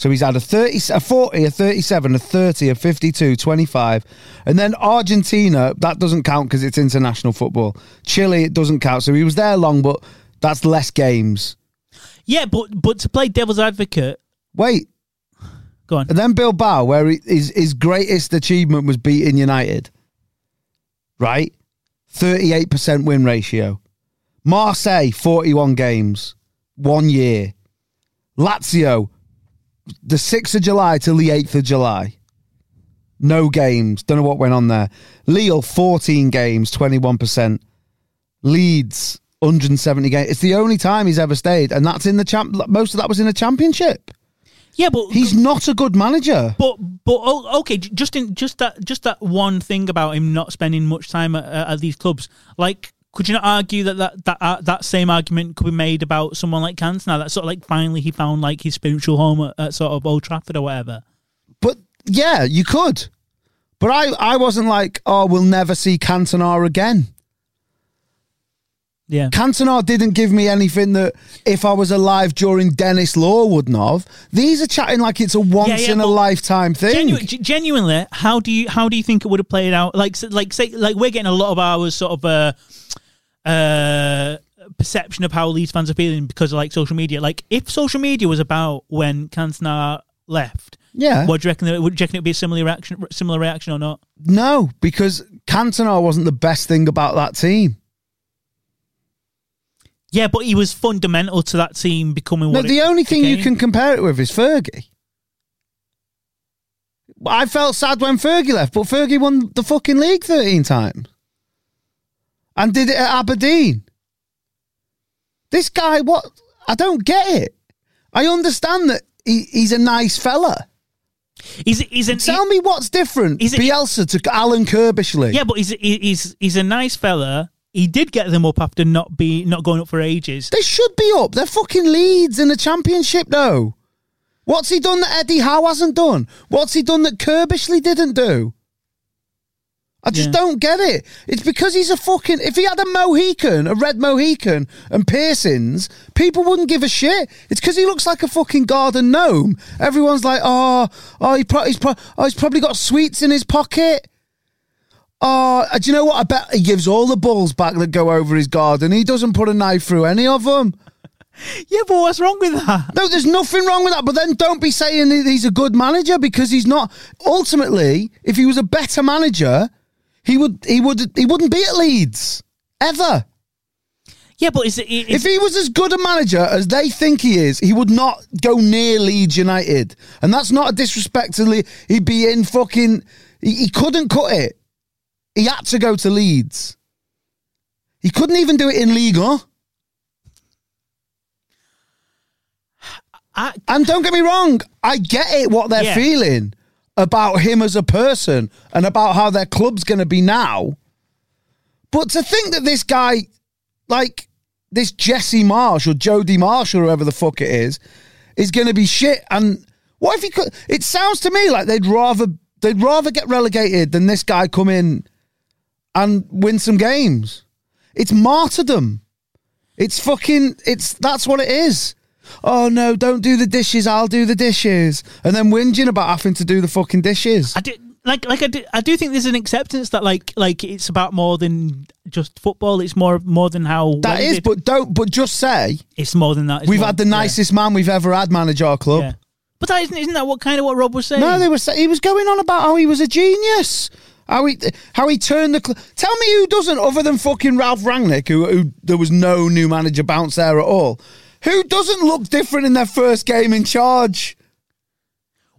So he's had a 30, a 40, a 37, a 30, a 52, 25. And then Argentina, that doesn't count because it's international football. Chile, it doesn't count. So he was there long, but that's less games. Yeah, but but to play devil's advocate, Wait, go on. and then Bilbao, where he, his his greatest achievement was beating United, right? Thirty eight percent win ratio. Marseille, forty one games, one year. Lazio, the 6th of July till the 8th of July. No games. Don't know what went on there. Lille, 14 games, 21%. Leeds, 170 games. It's the only time he's ever stayed, and that's in the champ. Most of that was in a championship. Yeah, but He's not a good manager. But but oh, okay, just in just that just that one thing about him not spending much time at, at these clubs. Like, could you not argue that that that uh, that same argument could be made about someone like Cantona? That sort of like finally he found like his spiritual home at, at sort of Old Trafford or whatever. But yeah, you could. But I, I wasn't like, oh, we'll never see Cantona again. Yeah, Cantona didn't give me anything that if I was alive during Denis Law wouldn't have. These are chatting like it's a once yeah, in a lifetime thing. Genu- g- genuinely, how do you how do you think it would have played out? Like like say like we're getting a lot of hours sort of uh uh perception of how Leeds fans are feeling because of like social media. Like if social media was about when Cantona left, yeah. what do you reckon? That, Would you reckon it'd be a similar reaction? Similar reaction or not? No, because Cantona wasn't the best thing about that team. Yeah, but he was fundamental to that team becoming No, the it only thing you can compare it with is Fergie. I felt sad when Fergie left, but Fergie won the fucking league 13 times. And did it at Aberdeen. This guy, what? I don't get it. I understand that he, he's a nice fella. He's he's an Tell me what's different. It- Bielsa to Alan Curbishley. yeah, but he's he's he's a nice fella. He did get them up after not be not going up for ages. They should be up. They're fucking Leeds in the championship, though. What's he done that Eddie Howe hasn't done? What's he done that Curbishley didn't do? I just Yeah. don't get it. It's because he's a fucking. If he had a Mohican, a red Mohican, and piercings, people wouldn't give a shit. It's because he looks like a fucking garden gnome. Everyone's like, oh, oh, he pro- he's, pro- oh, he's probably got sweets in his pocket. Oh, uh, do you know what? I bet he gives all the balls back that go over his garden. He doesn't put a knife through any of them. Yeah, but what's wrong with that? No, there's nothing wrong with that. But then don't be saying that he's a good manager because he's not. Ultimately, if he was a better manager, he would he would he wouldn't be at Leeds ever. Yeah, but is it? Is, If he was as good a manager as they think he is, he would not go near Leeds United. And that's not a disrespect to Leeds. He'd be in fucking. He, he couldn't cut it. He had to go to Leeds. He couldn't even do it in Liga. I, And don't get me wrong, I get it what they're Yeah. feeling about him as a person and about how their club's going to be now. But to think that this guy, like this Jesse Marsch or Jody Marsh or whoever the fuck it is, is going to be shit. And what if he could? It sounds to me like they'd rather they'd rather get relegated than this guy come in and win some games. It's martyrdom. It's fucking. It's that's what it is. Oh no! Don't do the dishes. I'll do the dishes, and then whinging about having to do the fucking dishes. I do like like I do, I do think there's an acceptance that like like it's about more than just football. It's more more than how That well is, but don't. But just say it's more than that. It's we've more- had the yeah, nicest man we've ever had manage our club. Yeah. But that isn't isn't that what kind of what Rob was saying? No, they were. He was going on about how he was a genius. How he how he turned the. Cl- Tell me who doesn't, other than fucking Ralph Rangnick, who, who there was no new manager bounce there at all. Who doesn't look different in their first game in charge?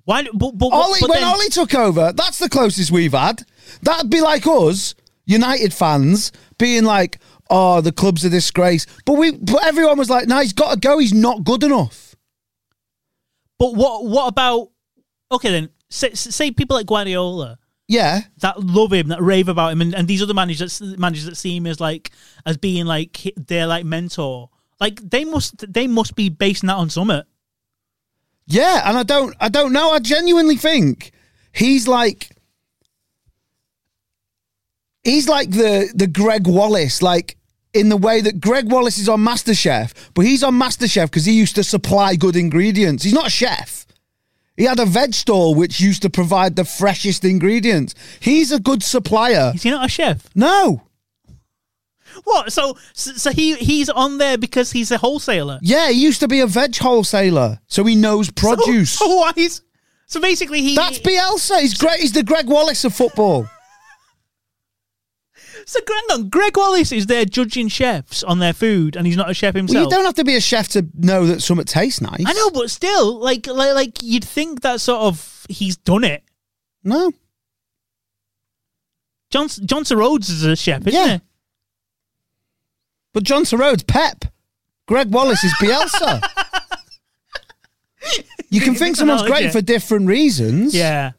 Why? But, but, Ollie, but when then- Ollie took over, that's the closest we've had. That'd be like us, United fans, being like, "Oh, the club's a disgrace." But we, but everyone was like, "No, he's got to go. He's not good enough." But what what about? Okay, then say, say people like Guardiola Yeah, that love him, that rave about him, and, and these other managers managers that see him as like as being like hi- their like mentor. Like they must they must be basing that on summit. yeah, and I don't, I don't know. I genuinely think he's like, he's like the the Gregg Wallace, like in the way that Gregg Wallace is on MasterChef, but he's on MasterChef because he used to supply good ingredients. He's not a chef. He had a veg stall which used to provide the freshest ingredients. He's a good supplier. Is he not a chef? No. What? So so, he he's on there because he's a wholesaler. Yeah, he used to be a veg wholesaler, so he knows produce. So, so why is so basically he That's Bielsa. He's great. He's the Gregg Wallace of football. So hang on, Gregg Wallace is there judging chefs on their food, and he's not a chef Well, himself. you don't have to be a chef to know that something tastes nice. I know, but still, like, like, like you'd think that sort of he's done it. No. Johnson, John Torode is a chef, isn't Yeah. But John Torode, Pep. Gregg Wallace is Bielsa. you can think someone's great for different reasons. Yeah.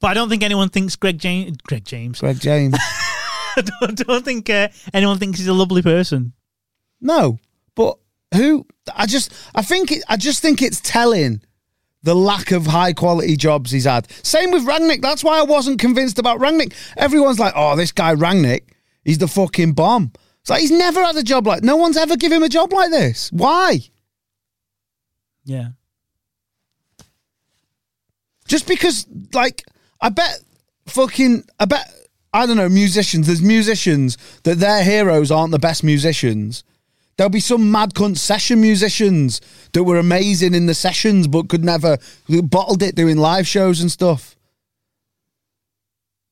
But I don't think anyone thinks Greg James. Greg James. Greg James. I don't, don't think uh, anyone thinks he's a lovely person. No, but who? I just, I think, it, I just think it's telling the lack of high quality jobs he's had. Same with Rangnick. That's why I wasn't convinced about Rangnick. Everyone's like, "Oh, this guy Rangnick, he's the fucking bomb." It's like he's never had a job like. No one's ever given him a job like this. Why? Yeah. Just because, like, I bet fucking, I bet, I don't know, musicians, there's musicians that their heroes aren't the best musicians. There'll be some mad cunt session musicians that were amazing in the sessions but could never, bottled it doing live shows and stuff.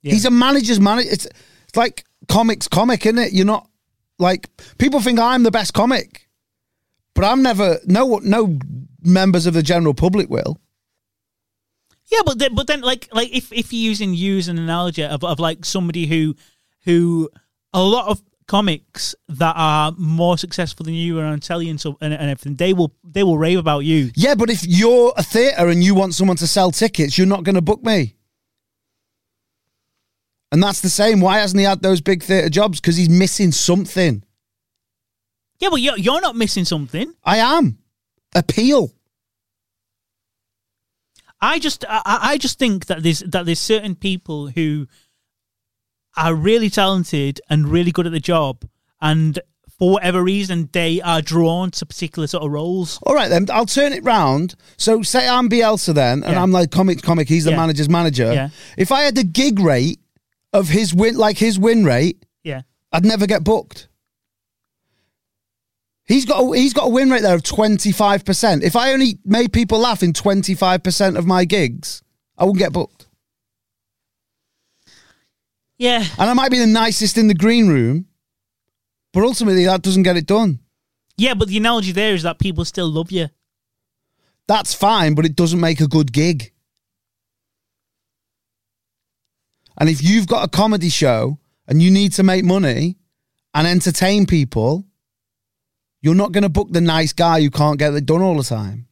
Yeah. He's a manager's manager. It's, it's like comics comic, isn't it? You're not, like, people think I'm the best comic, but I'm never, no, no members of the general public will. Yeah, but then, but then, like, like if if you're using use an analogy of, of like somebody who who a lot of comics that are more successful than you are on telly and so and, and everything, they will they will rave about you. Yeah, but if you're a theatre and you want someone to sell tickets, you're not going to book me. And that's the same. Why hasn't he had those big theatre jobs? Because he's missing something. Yeah, but you're you're not missing something. I am. Appeal. I just I, I just think that there's that there's certain people who are really talented and really good at the job, and for whatever reason they are drawn to particular sort of roles. All right, then. I'll turn it round. So, say I'm Bielsa then, and Yeah. I'm like comic comic. He's the Yeah. manager's manager. Yeah. If I had the gig rate of his win, like his win rate, Yeah, I'd never get booked. He's got a, he's got a win rate there of twenty five percent. If I only made people laugh in twenty five percent of my gigs, I wouldn't get booked. yeah. And I might be the nicest in the green room, but ultimately that doesn't get it done. Yeah, but the analogy there is that people still love you. That's fine, but it doesn't make a good gig. And if you've got a comedy show and you need to make money and entertain people, you're not going to book the nice guy who can't get it done all the time.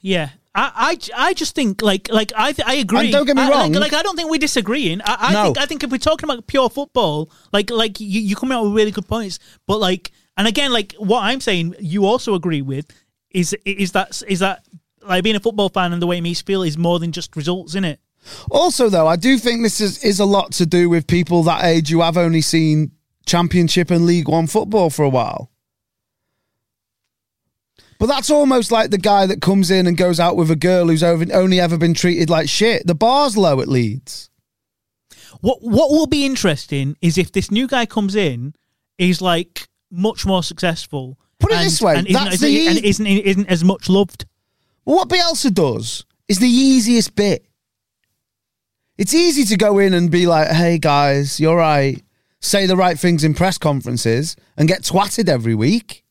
Yeah. I, I, I just think like like I th- I agree. And don't get me I- wrong. Like, like I don't think we're disagreeing. I, I No. think I think if we're talking about pure football, like like you you come out with really good points. But like and again, like what I'm saying, you also agree with is is that is that like being a football fan and the way it makes you feel is more than just results in it. Also, though, I do think this is, is a lot to do with people that age who have only seen Championship and League One football for a while. But that's almost like the guy that comes in and goes out with a girl who's only ever been treated like shit. The bar's low at Leeds. What what will be interesting is if this new guy comes in, is like much more successful. Put it and- this way, and isn't, that's isn't, the and isn't isn't as much loved. What Bielsa does is the easiest bit. It's easy to go in and be like, hey guys, you're right. Say the right things in press conferences and get twatted every week.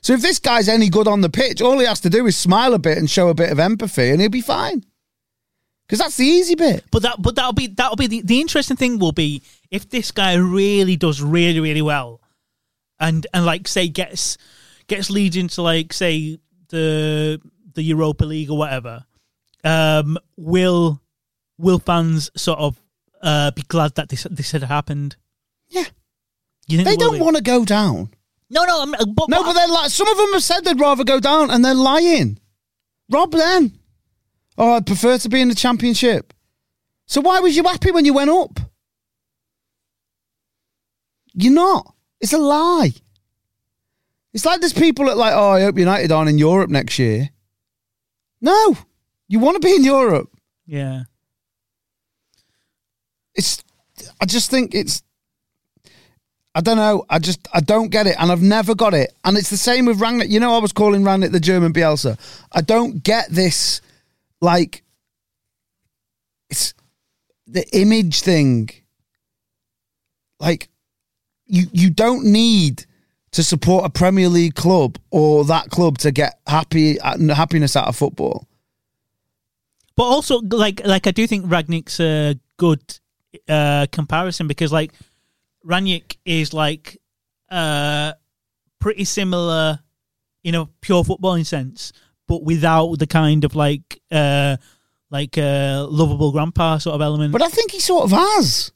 So if this guy's any good on the pitch, all he has to do is smile a bit and show a bit of empathy and he'll be fine. Because that's the easy bit. But that, but that'll be that'll be the, the interesting thing will be if this guy really does really really well, and and like say gets gets Leeds into like say the the Europa League or whatever. Um, will will fans sort of uh be glad that this this had happened? Yeah. You think They don't want to go down. No, no, I'm, but, No, but they're like, some of them have said they'd rather go down and they're lying. Rob then. Oh, I'd prefer to be in the championship. So why was you happy when you went up? You're not. It's a lie. It's like there's people that like, oh, I hope United aren't in Europe next year. No, you want to be in Europe. yeah. It's. I just think it's. I don't know. I just I don't get it, and I've never got it. And it's the same with Rangnick. You know, I was calling Rangnick the German Bielsa. I don't get this. Like, it's the image thing. Like, you you don't need to support a Premier League club or that club to get happy uh, happiness out of football. But also, like, like I do think Rangnick's a good uh, comparison because, like, Rangnick is like uh, pretty similar in a pure footballing sense, but without the kind of like uh, like uh, lovable grandpa sort of element. But I think he sort of has.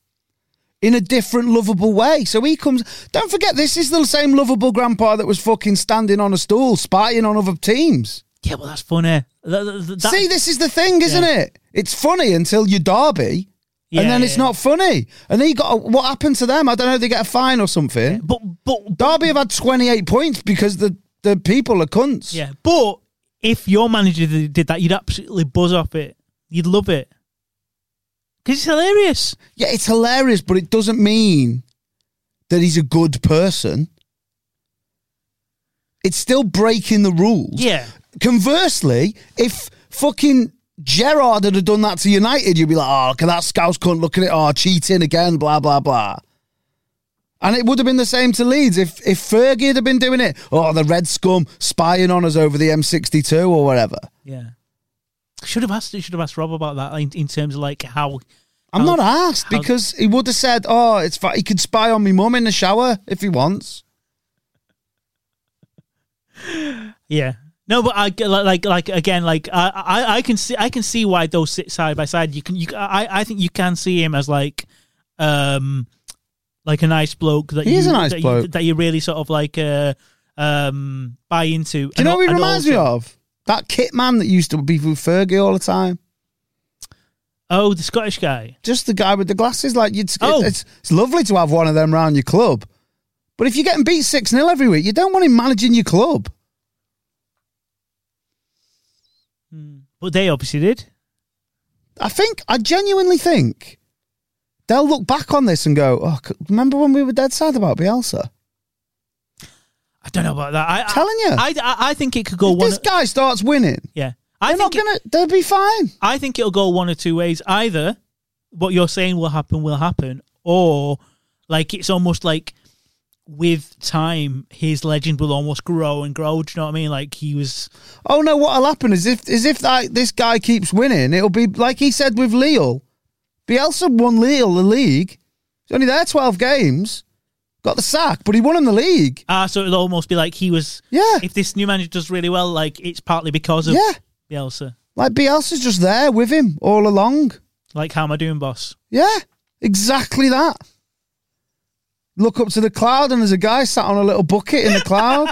In a different lovable way. So he comes don't forget this is the same lovable grandpa that was fucking standing on a stool spying on other teams. yeah, well, that's funny. That- that- that- See, this is the thing, isn't Yeah. it? It's funny until you derby. Yeah, and then it's yeah. not funny. And then you got what happened to them? I don't know. They get a fine or something. but but Derby have had twenty eight points because the the people are cunts. yeah, but if your manager did did that, you'd absolutely buzz off it. You'd love it because it's hilarious. Yeah, it's hilarious, but it doesn't mean that he's a good person. It's still breaking the rules. Yeah. Conversely, if fucking Gerrard had done that to United, you'd be like, oh, look at that scouse cunt, look at it, oh, cheating again, blah, blah, blah. And it would have been the same to Leeds if, if Fergie had been doing it. Oh, the red scum spying on us over the M62 or whatever. Yeah. Should have asked. Should have asked Rob about that in, in terms of like how. I'm how- not asked how- because he would have said, oh, it's fine. He could spy on me mum in the shower if he wants. Yeah. No, but I get- like like again like I, I I can see I can see why those sit side by side. You can you I I think you can see him as like um like a nice bloke that He you, is a nice that You, that you really sort of like uh um buy into. Do you know what he reminds me of? That kit man that used to be with Fergie all the time. Oh, the Scottish guy. Just the guy with the glasses. Like, you'd, Oh. it's, it's lovely to have one of them around your club. But if you're getting beat 6 0 every week, you don't want him managing your club. Hmm. But they obviously did. I think, I genuinely think they'll look back on this and go, oh, remember when we were dead sad about Bielsa? I don't know about that. I, am Telling you. I, I, I think it could go If one. this guy starts winning, yeah. I they're not think it- going to, they'll be fine. I think it'll go one or two ways. Either what you're saying will happen will happen, or like it's almost like with time his legend will almost grow and grow. Do you know what I mean? Like he was. Oh no, what'll happen is if is if that this guy keeps winning, it'll be like he said with Lille. Bielsa won Lille the league. He's only there twelve games. Got the sack, but he won him the league. Ah, so it'll almost be like he was. Yeah. If this new manager does really well, like it's partly because of Yeah. Bielsa. Like Bielsa's just there with him all along. Like how am I doing, boss? Yeah, exactly that. Look up to the cloud and there's a guy sat on a little bucket in the cloud.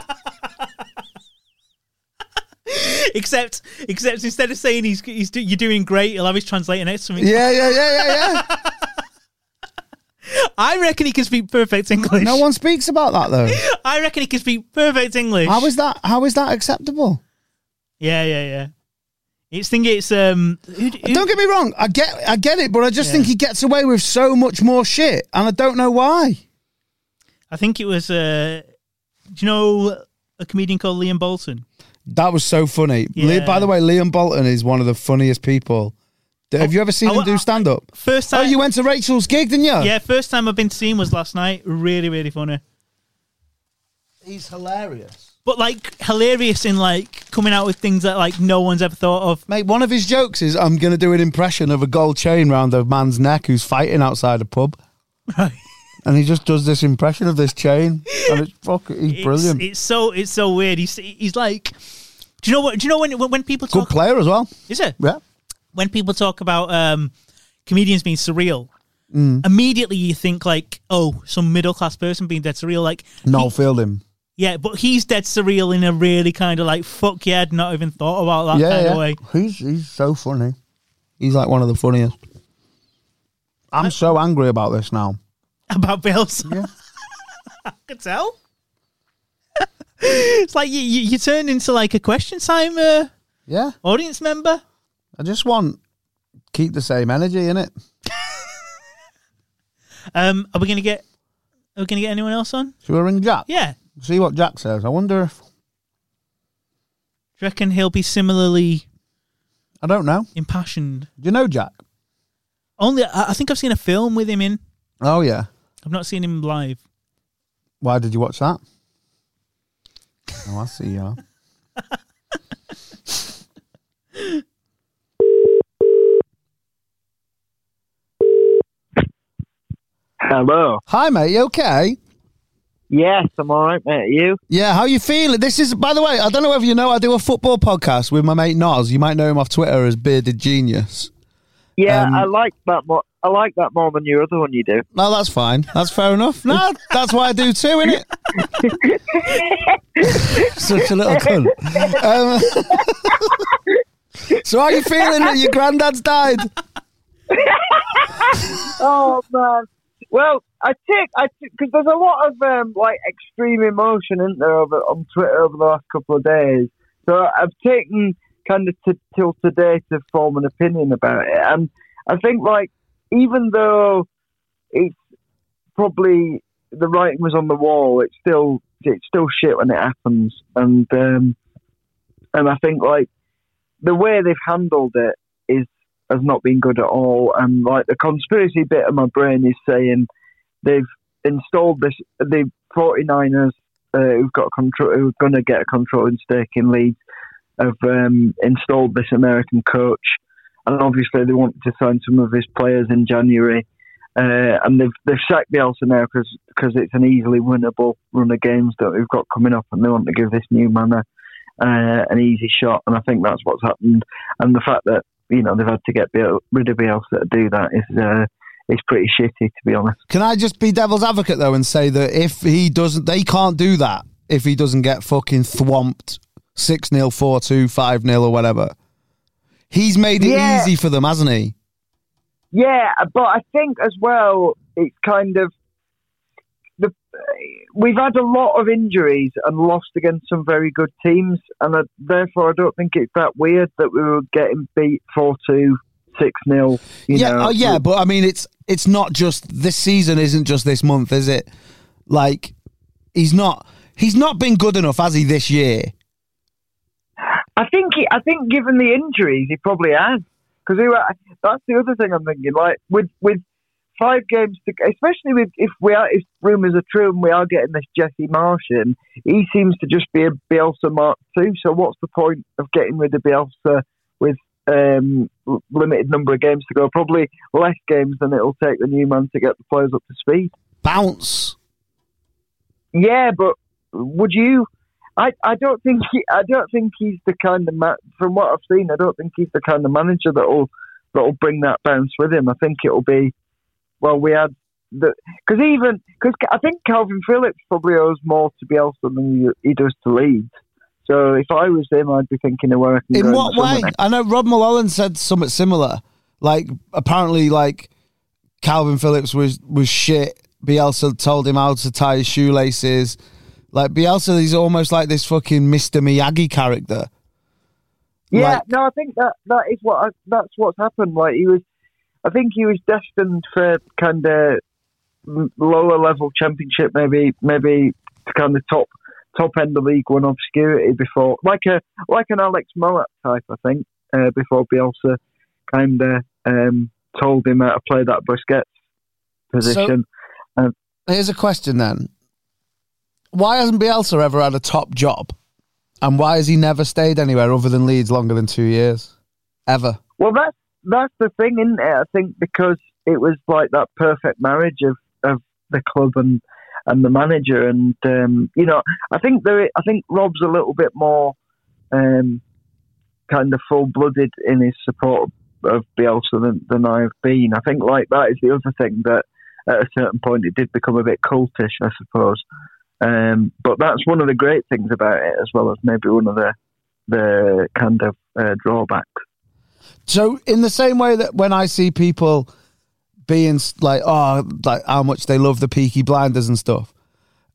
except, except instead of saying he's he's do, you're doing great, he'll have his translator next to me. yeah, yeah, yeah, yeah, yeah. I reckon he can speak perfect English. No one speaks about that though. I reckon he can speak perfect English. How is that? How is that acceptable? Yeah, yeah, yeah. It's think it's um. Who, who, Don't get me wrong. I get, I get it, but I just Yeah. think he gets away with so much more shit, and I don't know why. I think it was. Uh, do you know a comedian called Liam Bolton? That was so funny. Yeah. by the way, Liam Bolton is one of the funniest people. Have oh, you ever seen oh, him do stand up? First time. Oh, time. you went to Rachel's gig, didn't you? Yeah, first time I've been seen was last night. Really, really funny. He's hilarious. But like hilarious in like coming out with things that like no one's ever thought of. Mate, one of his jokes is I'm going to do an impression of a gold chain round a man's neck who's fighting outside a pub. Right. And he just does this impression of this chain. And it's fucking he's It's, brilliant. it's so it's so weird. He's he's like. Do you know what? Do you know when when, when people Good talk? player as well. Is it? Yeah. When people talk about um, comedians being surreal, Mm. immediately you think like, oh, some middle class person being dead surreal. Like, Noel he- Fielding. yeah, but he's dead surreal in a really kind of like, fuck yeah, I'd not even thought about that Yeah, kind yeah. of way. He's, he's so funny. He's like one of the funniest. I'm so angry about this now. About Bills. Yeah. I could tell. it's like you, you, you turn into like a question time uh, Yeah. audience member. I just want keep the same energy in it. Um, are we gonna get? Are we gonna get anyone else on? Should we ring Jack? Yeah. See what Jack says. I wonder if you reckon he'll be similarly I don't know. impassioned? Do you know Jack? Only I I think I've seen a film with him in. Oh yeah. I've not seen him live. Why did you watch that? Oh, I see. Yeah. Hello. Hi, mate. You okay? Yes, I'm all right, mate. You? Yeah. How you feeling? This is, by the way, I don't know whether you know. I do a football podcast with my mate Noz. You might know him off Twitter as Bearded Genius. Yeah, Um, I like that more. I like that more than your other one. You do. No, that's fine. That's fair enough. No, that's why I do too, it? Such a little cunt. Um, so, how are you feeling that your granddad's died? Oh man. Well, I take I because there's a lot of um, like extreme emotion, isn't there, over on Twitter over the last couple of days. So I've taken kind of t- till today to form an opinion about it, and I think like even though it's probably the writing was on the wall, it's still it's still shit when it happens, and um, and I think like the way they've handled it has not been good at all. And like the conspiracy bit of my brain is saying they've installed this. The 49ers uh, who've got control, who're going to get a controlling stake in Leeds, have um, installed this American coach, and obviously they want to sign some of his players in January. Uh, and they've they've sacked Bielsa now because it's an easily winnable run of games that we've got coming up, and they want to give this new man a, uh, an easy shot. And I think that's what's happened. And the fact that you know they've had to get Biel- rid of Bielsa to do that is uh, is pretty shitty, to be honest. Can I just be devil's advocate though and say that if he doesn't, they can't do that if he doesn't get fucking thwomped 6 0, 4 2, 5 0 or whatever. He's made it Yeah. easy for them, hasn't he? Yeah, but I think as well, it's kind of we've had a lot of injuries and lost against some very good teams, and I, therefore I don't think it's that weird that we were getting beat four two, six 0 yeah, know, oh, yeah, but I mean, it's it's not just this season. Isn't just this month, is it? Like he's not he's not been good enough, has he? This year, I think he, I think given the injuries, he probably has. Because that's the other thing I'm thinking. Like with with five games, to, especially with if we are if rumours are true and we are getting this Jesse Martian, he seems to just be a Bielsa Mark two. So what's the point of getting rid of Bielsa with um, limited number of games to go? Probably less games than it'll take the new man to get the players up to speed. bounce. Yeah, but would you? I, I don't think he, I don't think he's the kind of ma- from what I've seen. I don't think he's the kind of manager that'll that'll bring that bounce with him. I think it'll be well. We had the because even because I think Kalvin Phillips probably owes more to Bielsa than he, he does to Leeds. So if I was him, I'd be thinking of where I can In what way? next. I know Rob Mulholland said something similar. Like apparently, like Kalvin Phillips was was shit. Bielsa told him how to tie his shoelaces. Like Bielsa, he's almost like this fucking Mr. Miyagi character. Yeah, Like- no, I think that that is what I, that's what's happened. Like he was, I think he was destined for kind of lower level championship, maybe maybe to kind of top top end of League One obscurity before, like a like an Alex Mowatt type, I think. Uh, before Bielsa kind of um, told him how to play that Busquets position. Here's a question then: Why hasn't Bielsa ever had a top job, and why has he never stayed anywhere other than Leeds longer than two years, ever? Well, that's that's the thing, isn't it? I think because it was like that perfect marriage of, of the club and and the manager, and um, you know, I think there. I think Rob's a little bit more um, kind of full blooded in his support of Bielsa than, than I have been. I think like that is the other thing that at a certain point it did become a bit cultish, I suppose. Um, but that's one of the great things about it, as well as maybe one of the the kind of uh, drawbacks. So, in the same way that when I see people being like, oh, like how much they love the Peaky Blinders and stuff,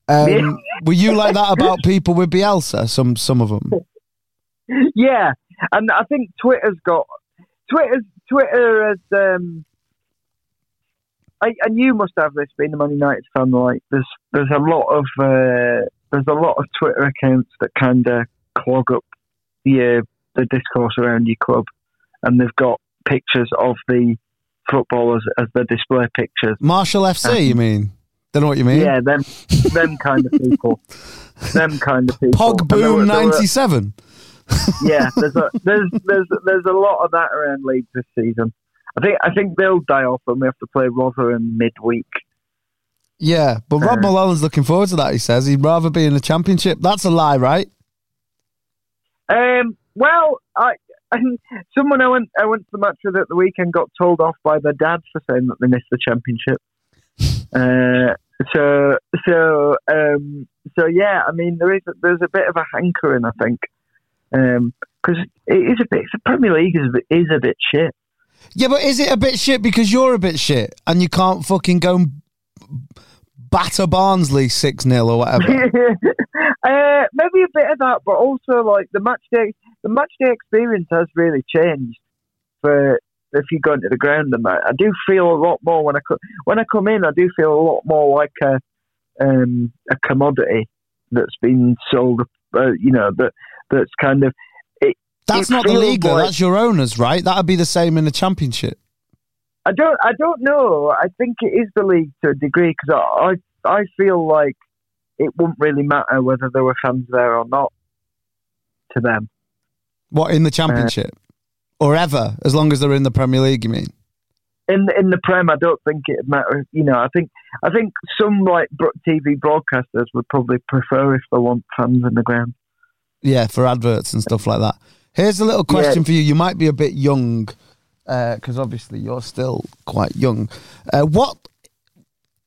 um, Yeah. were you like that about people with Bielsa? Some, some of them. yeah, and I think Twitter's got Twitter's Twitter has. Um, I, and you must have this being a Man United fan. Like there's there's a lot of uh, there's a lot of Twitter accounts that kind of clog up your the discourse around your club, and they've got pictures of the footballers as, the display pictures. Marshall FC, you mean? Don't know what you mean. Yeah, them them kind of people. them kind of people. Pog And Boom ninety seven. yeah, there's a there's there's there's a lot of that around Leeds this season. I think I think they'll die off when we have to play Rotherham midweek. Yeah, but Rob Uh, Mulholland's looking forward to that. He says he'd rather be in the championship. That's a lie, right? Um, well, I someone I went I went to the match with at the weekend got told off by their dad for saying that they missed the championship. Uh, so so um, so yeah, I mean there is there's a bit of a hankering, I think, because it is a bit the Premier League is is a bit shit. Yeah, but is it a bit shit because you're a bit shit and you can't fucking go and batter Barnsley six 0 or whatever? uh, maybe a bit of that, but also like the match day, the match day experience has really changed for if you go into the ground and that. I do feel a lot more when I co- when I come in. I do feel a lot more like a um, a commodity that's been sold. Uh, you know that that's kind of it. That's it not the league, like- That's your owners, right? That'd be the same in the championship. I don't. I don't know. I think it is the league to a degree because I, I I feel like it wouldn't really matter whether there were fans there or not to them. What in the championship uh, or ever, as long as they're in the Premier League? You mean? in in the Prem, I don't think it matters. You know, I think I think some like TV broadcasters would probably prefer if they want fans in the ground. Yeah, for adverts and stuff like that. Here's a little question for you. You might be a bit young, because obviously you're still quite young. Uh, what?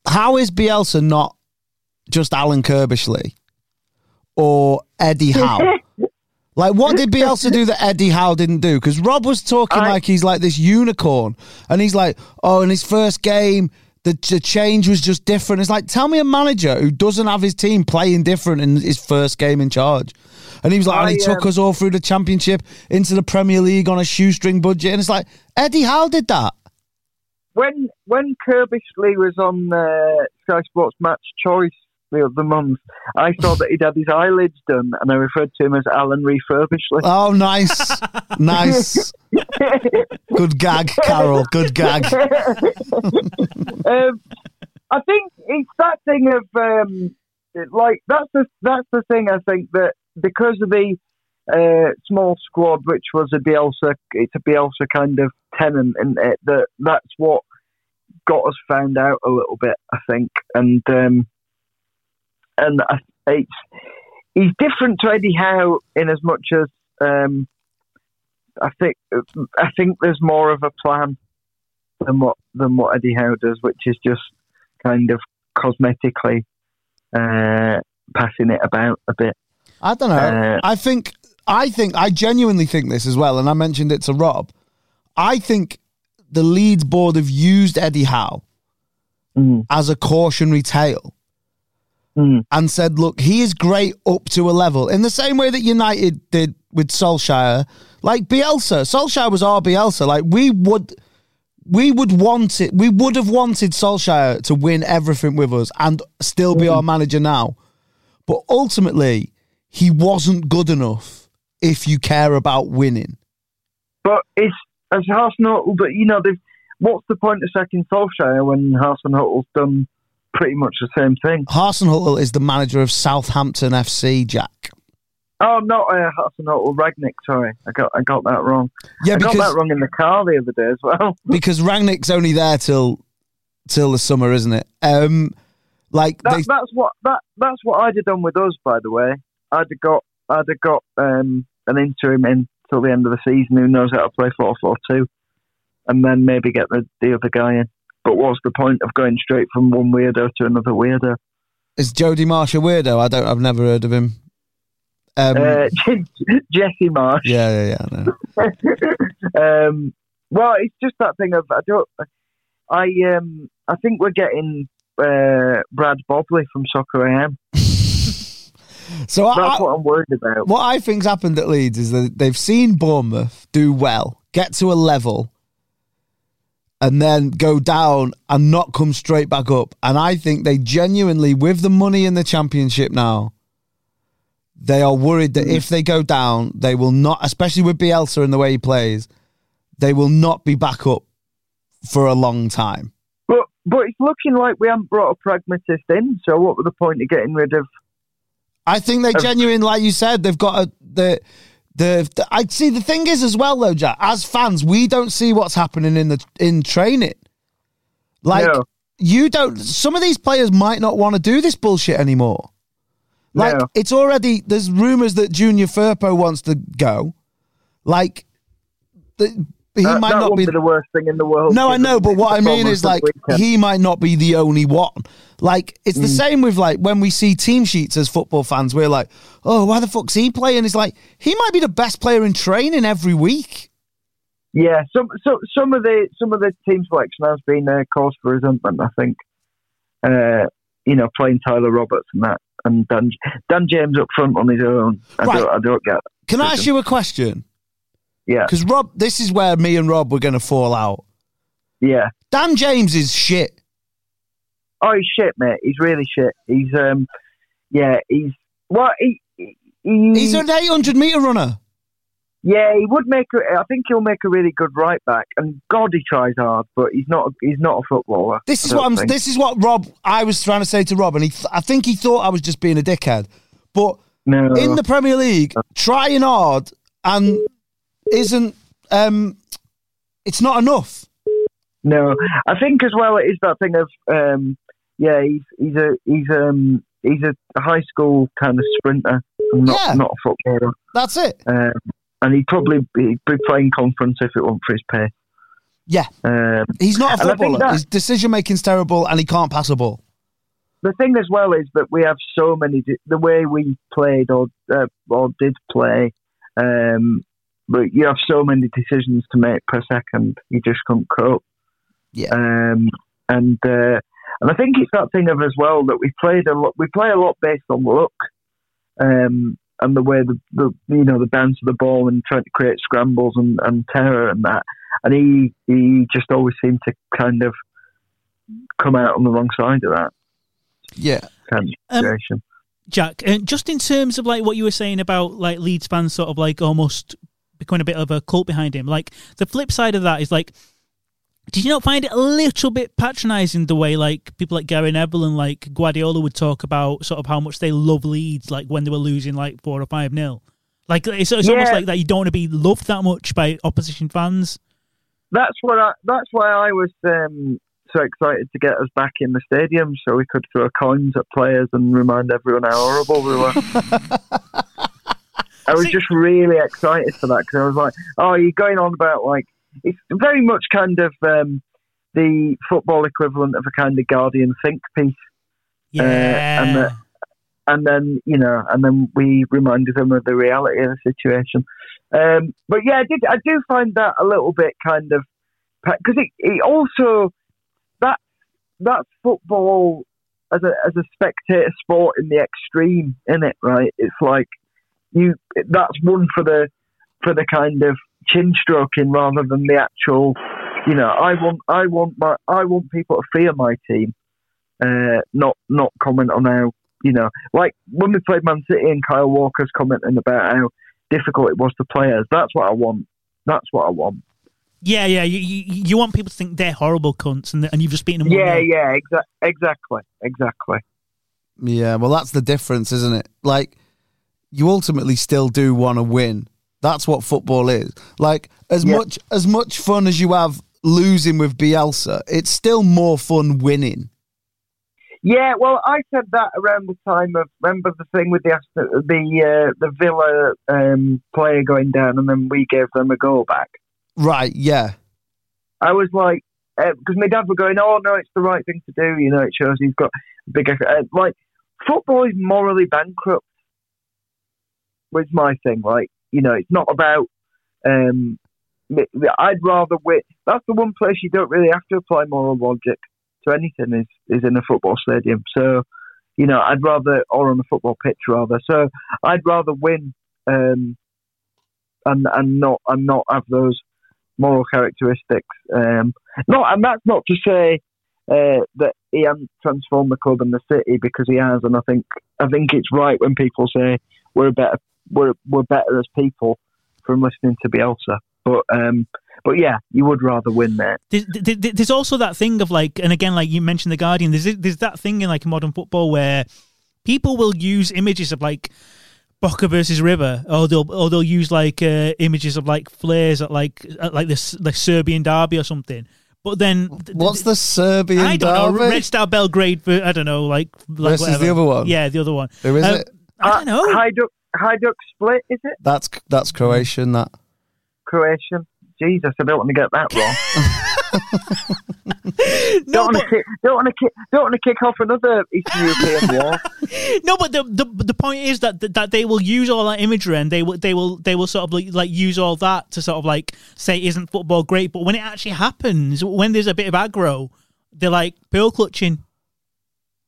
How is Bielsa not just Alan Curbishley or Eddie Howe? Like, what did Bielsa do that Eddie Howe didn't do? Because Rob was talking I- like he's like this unicorn, and he's like, oh, in his first game, the, the change was just different. It's like, tell me a manager who doesn't have his team playing different in his first game in charge. And he was like, and he I, took um, us all through the championship into the Premier League on a shoestring budget. And it's like, Eddie Howe did that. When when Curbishley was on uh, Sky Sports Match Choice the other month, I saw that he'd had his eyelids done, and I referred to him as Alan Refurbishley. Oh, nice. nice. Good gag, Carol. Good gag. um, I think it's that thing of um, like that's the that's the thing. I think that because of the uh, small squad, which was a Bielsa, it's a Bielsa kind of tenant, and it, that that's what got us found out a little bit. I think, and um, and I, it's he's different to Eddie Howe in as much as um, I think I think there's more of a plan than what than what Eddie Howe does, which is just kind of cosmetically uh, passing it about a bit. I don't know. Uh, I think, I think, I genuinely think this as well, and I mentioned it to Rob. I think the Leeds board have used Eddie Howe Mm, as a cautionary tale mm, and said, look, he is great up to a level in the same way that United did with Solskjaer. Like Bielsa, Solskjaer was our Bielsa. Like we would, we would want it. We would have wanted Solskjaer to win everything with us and still be our manager now. But ultimately, he wasn't good enough if you care about winning. But it's as Arsenal, but you know, what's the point of sacking Solskjaer when Hasenhuttl's done pretty much the same thing? Hasenhuttl is the manager of Southampton FC, Jack. Oh, not uh, Hasenhuttl, Rangnick. Sorry, I got I got that wrong. Yeah, I got that wrong in the car the other day as well. because Rangnick's only there till till the summer, isn't it? Um, like That, they, that's what that that's what I'd have done with us, by the way. I'd have got I'd have got um, an interim in till the end of the season who knows how to play four four two, and then maybe get the, the other guy in. But what's the point of going straight from one weirdo to another weirdo? is Jody Marsh a weirdo? I don't. I've never heard of him. Um, Uh, Jesse Marsch. yeah, yeah, yeah. Um, well, it's just that thing of I don't. I um I think we're getting uh, Brad Bobley from Soccer AM. So That's I- what I'm worried about. what I think's happened at Leeds is that they've seen Bournemouth do well, get to a level, and then go down and not come straight back up. And I think they genuinely, with the money in the championship now, they are worried that hmm. if they go down, they will not, especially with Bielsa and the way he plays, they will not be back up for a long time. But but it's looking like we haven't brought a pragmatist in. So what was the point of getting rid of? I think they genuine, like you said, they've got a the. The, the I see the thing is as well though, Jack. As fans, we don't see what's happening in the in training. Like No. you don't. Some of these players might not want to do this bullshit anymore. Like No. it's already there's rumors that Junior Firpo wants to go. Like the, he that might that not be. be the worst thing in the world. no, I know, but what I mean is like he might not be the only one. Like it's the Mm. same with like when we see team sheets as football fans, we're like, oh, why the fuck's he playing? It's like he might be the best player in training every week. Yeah, some so, some of the some of the team selection has been uh, cause for resentment. I think, uh, you know, playing Tyler Roberts and that, and Dan, Dan James up front on his own. I Right. don't, I don't get. Can I ask you a question? Yeah, Because Rob, this is where me and Rob were going to fall out. yeah. Dan James is shit. Oh, he's shit, mate. He's really shit. He's um, yeah, he's well, he, he He's an 800 meter runner. yeah, he would make. A, I think he'll make a really good right back. And God, he tries hard, but he's not. He's not a footballer. This is what I'm. think. This is what Rob. I was trying to say to Rob, and he. I think he thought I was just being a dickhead. But no, in the Premier League, trying hard and isn't. Um, it's not enough. No, I think as well it is that thing of um, yeah, he's he's a he's um he's a high school kind of sprinter, not Yeah. not a footballer, That's it. um, and he'd probably be, be playing conference if it weren't for his pay. Yeah, Um, he's not a And I think footballer. that- His decision making's terrible, and he can't pass a ball. the thing as well is that we have so many the way we played or uh, or did play. Um, but you have so many decisions to make per second. You just can't cope. Yeah. Um, and uh, and I think it's that thing of as well that we played a lot. We play a lot based on luck, um, and the way the, the you know the bounce of the ball and trying to create scrambles and, and terror and that. And he he just always seemed to kind of come out on the wrong side of that Yeah. kind of Um. Jack, and just in terms of like what you were saying about like Leeds fans sort of like almost becoming a bit of a cult behind him, like the flip side of that is like, did you not find it a little bit patronising the way like people like Gary Neville and like Guardiola would talk about sort of how much they love Leeds, like when they were losing like four or five nil? Like it's, it's almost like that you don't want to be loved that much by opposition fans. That's what I, that's why I was um, so excited to get us back in the stadium so we could throw coins at players and remind everyone how horrible we were. I was See- just really excited for that because I was like, "Oh, you're going on about like it's very much kind of um, the football equivalent of a kind of Guardian think piece." Yeah, and the- and then you know, and then we reminded them of the reality of the situation. Um, but yeah, I did. I do find that a little bit kind of because it, it also that that's football as a as a spectator sport in the extreme, in it? Right? It's like you that's one for the for the kind of chin stroking rather than the actual. You know, I want I want my I want people to fear my team, uh, not not comment on how you know, like when we played Man City and Kyle Walker's commenting about how difficult it was to play us. That's what I want. That's what I want. yeah, yeah. You, you you want people to think they're horrible cunts, and and you've just beaten them. Yeah, 1-0. yeah, exa- exactly, exactly. Yeah, well, that's the difference, isn't it? Like, you ultimately still do want to win. That's what football is. Like, as Yeah. much as much fun as you have losing with Bielsa, it's still more fun winning. Yeah, well, I said that around the time of remember the thing with the the uh, the Villa um, player going down, and then we gave them a goal back. Right? Yeah. I was like, because my dad were going, "Oh no, it's the right thing to do." You know, it shows he's got a big uh, like football is morally bankrupt. Was my thing, like you know, it's not about. Um, I'd rather win. That's the one place you don't really have to apply moral logic to anything is is in a football stadium. So, you know, I'd rather or on a football pitch rather. So I'd rather win, um, and and not and not have those moral characteristics. Um, no, and that's not to say uh, that he hasn't transformed the club and the city because he has. And I think I think it's right when people say we're a better we're we're better as people from listening to Bielsa. But um, But yeah, you would rather win there. There's, there's also that thing of like, and again, like you mentioned, the Guardian. There's there's that thing in like modern football where people will use images of like Boca versus River, or they'll or they'll use like uh, images of like flares at like at like this the Serbian derby or something. But then th- What's the Serbian I don't derby? know Red Star Belgrade. I don't know, like, like Versus whatever. the other one? Yeah, the other one. Who is Um, it? I don't know. Hajduk, Hajduk split, is it? That's that's Croatian. That Croatian? Jesus, I don't want to get that wrong. no, don't want to kick, don't want to kick, don't want to kick off another Eastern European war. no, but the, the the point is that that they will use all that imagery and they will they will they will sort of like, like use all that to sort of like say isn't football great, but when it actually happens, when there's a bit of aggro, they're like pearl clutching.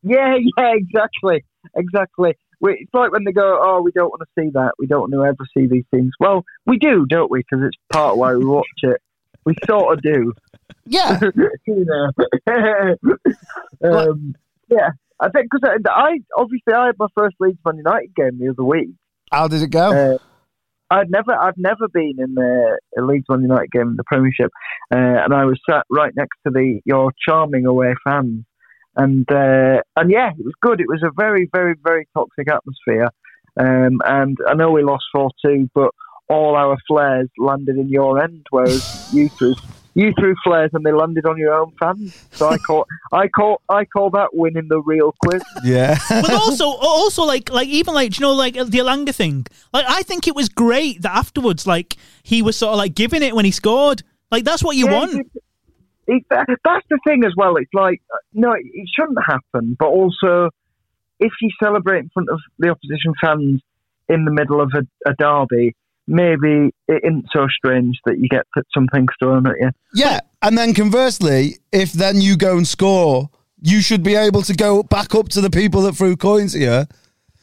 Yeah, yeah, exactly, exactly. It's like when they go, "Oh, we don't want to see that. We don't want to ever see these things." Well, we do, don't we? Because it's part of why we watch it. We sort of do. yeah. you know. um, yeah, I think because I, I obviously I had my first Leeds Man United game the other week. How did it go? Uh, I'd never, I've never been in the a Leeds Man United game in the Premiership, uh, and I was sat right next to the your charming away fans, and uh, and yeah, it was good. It was a very, very, very toxic atmosphere, um, and I know we lost four two, but all our flares landed in your end, whereas you threw you threw flares and they landed on your own fans. So I call I call I call that winning the real quiz. yeah. But also, also like like even like do you know like the Elanga thing. Like I think it was great that afterwards, like he was sort of like giving it when he scored. Like that's what you Yeah, want. it- it- that's the thing as well. It's like no, it shouldn't happen. But also, if you celebrate in front of the opposition fans in the middle of a, a derby, maybe it isn't so strange that you get th- some thrown at you. Yeah, and then conversely, if then you go and score, you should be able to go back up to the people that threw coins at you.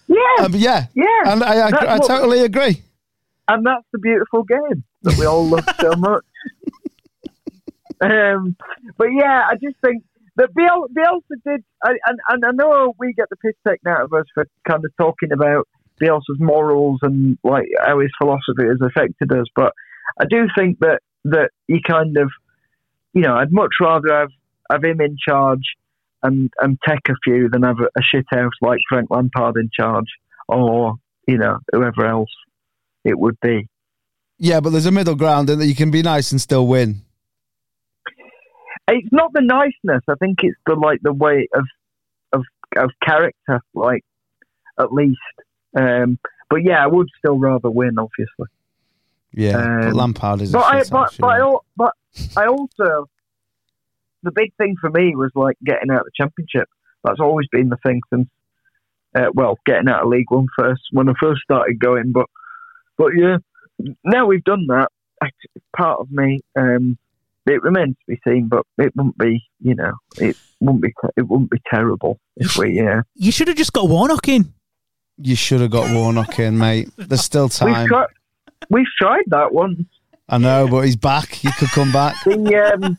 Yeah, Um, yeah, yeah, and I, I, I what- totally agree. and that's the beautiful game that we all love so much. Um, but yeah, I just think that Biel, Bielsa did, and, and I know we get the piss taken out of us for kind of talking about Bielsa's morals and like how his philosophy has affected us, but I do think that that he kind of, you know, I'd much rather have have him in charge and and take a few than have a, a shit house like Frank Lampard in charge or you know whoever else it would be. Yeah, but there's a middle ground in that you can be nice and still win. It's not the niceness. I think it's the like the way of of of character, like at least. Um, but yeah, I would still rather win, obviously. Yeah, but Um, Lampard is. But a I but but I, you know. al- but I also the big thing for me was like getting out of the championship. That's always been the thing since uh, well, getting out of League One first when I first started going. But but yeah, now we've done that. Part of me, um, it remains to be seen, but it wouldn't be, you know, it wouldn't be, it wouldn't be terrible if we, yeah. You should have just got Warnock in. You should have got Warnock in, mate. There's still We've time. we've tried that once. I know, but he's back. He could come back. The um,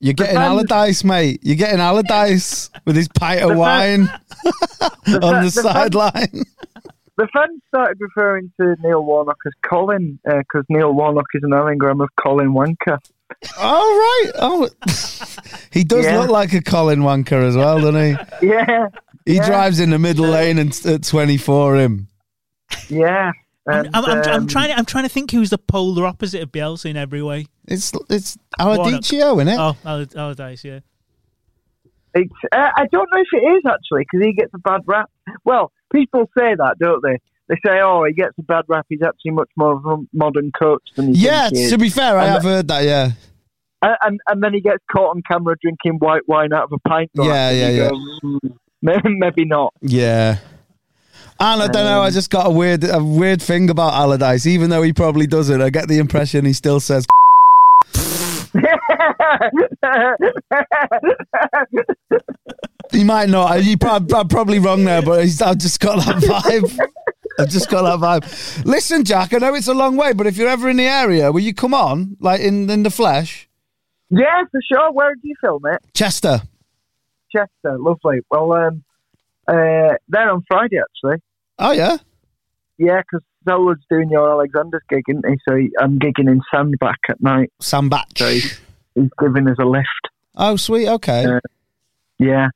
You're getting fans- Allardyce, mate. You're getting Allardyce with his pint of The wine the, on the, the sideline. the fans started referring to Neil Warnock as Colin because Neil Warnock is an anagram of Colin Wanker. Oh right. Oh, he does Yeah. look like a Colin Wanker as well, doesn't he? Yeah, He Yeah. drives in the middle lane and at 24 him. yeah. I'm, And, I'm, I'm, I'm um, trying. To, I'm trying to think who's the polar opposite of Bielsa in every way. It's it's Aladicio, isn't it? Oh, Al- Allardyce, yeah. It's, uh, I don't know if it is actually because he gets a bad rap. Well, people say that, don't they? They say, "Oh, he gets a bad rap. He's actually much more of a modern coach than he yeah, he to be fair, I And have heard that, yeah. and, and and then he gets caught on camera drinking white wine out of a pint glass. Yeah, yeah, yeah. go, "Hmm, maybe, maybe not. Yeah. And I don't know, Um, I just got a weird a weird thing about Allardyce. Even though he probably doesn't, I get the impression he still says he might not. Prob- I'm probably wrong there, but he's, I've just got that vibe. I've just got that vibe. Listen, Jack, I know it's a long way, but if you're ever in the area, will you come on, like in, in the flesh? yeah, for sure. Where do you film it? Chester. Chester, lovely. Well, um, uh, they're on Friday actually. Oh, yeah? Yeah, because Selwood's doing your Alexander's gig, isn't he? So I'm gigging in Sandbach at night. Sam Batch. So he's, he's giving us a lift. Oh, sweet. Okay. Yeah. Yeah,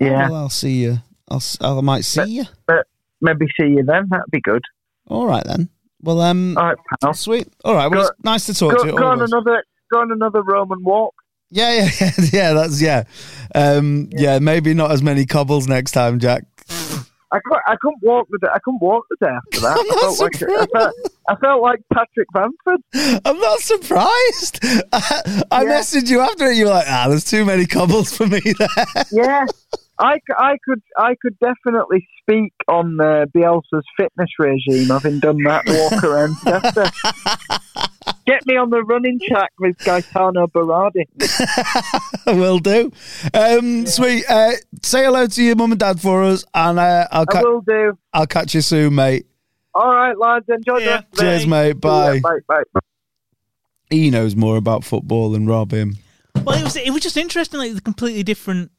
yeah. Well, I'll see you. I'll, I might see you. Maybe see you then. That'd be good. All right then. Well, um, All right, pal. sweet. All right. Well, Go- it's nice to talk to Go, you. go on always. another. Go on another Roman walk. Yeah, yeah, yeah, yeah. That's yeah. Um, yeah. maybe not as many cobbles next time, Jack. I couldn't, I couldn't walk the day. I couldn't walk the day after that. I'm I, not felt like, I, surprised. felt, I felt like Patrick Bamford. I'm not surprised. I, I Yeah. messaged you after it. You were like, ah, there's too many cobbles for me there. Yeah, I, c- I could I could definitely speak on uh, Bielsa's fitness regime, having done that walk around Chester. Get me on the running track with Gaetano Berardi. I will do. Um, Sweet. Uh, say hello to your mum and dad for us, and uh, I'll I will do. I'll catch you soon, mate. All right, lads. Enjoy Yeah. the rest Cheers, day. mate. Bye. Yeah, bye. Bye. He knows more about football than Rob him. Well, it was it was just interesting, like the completely different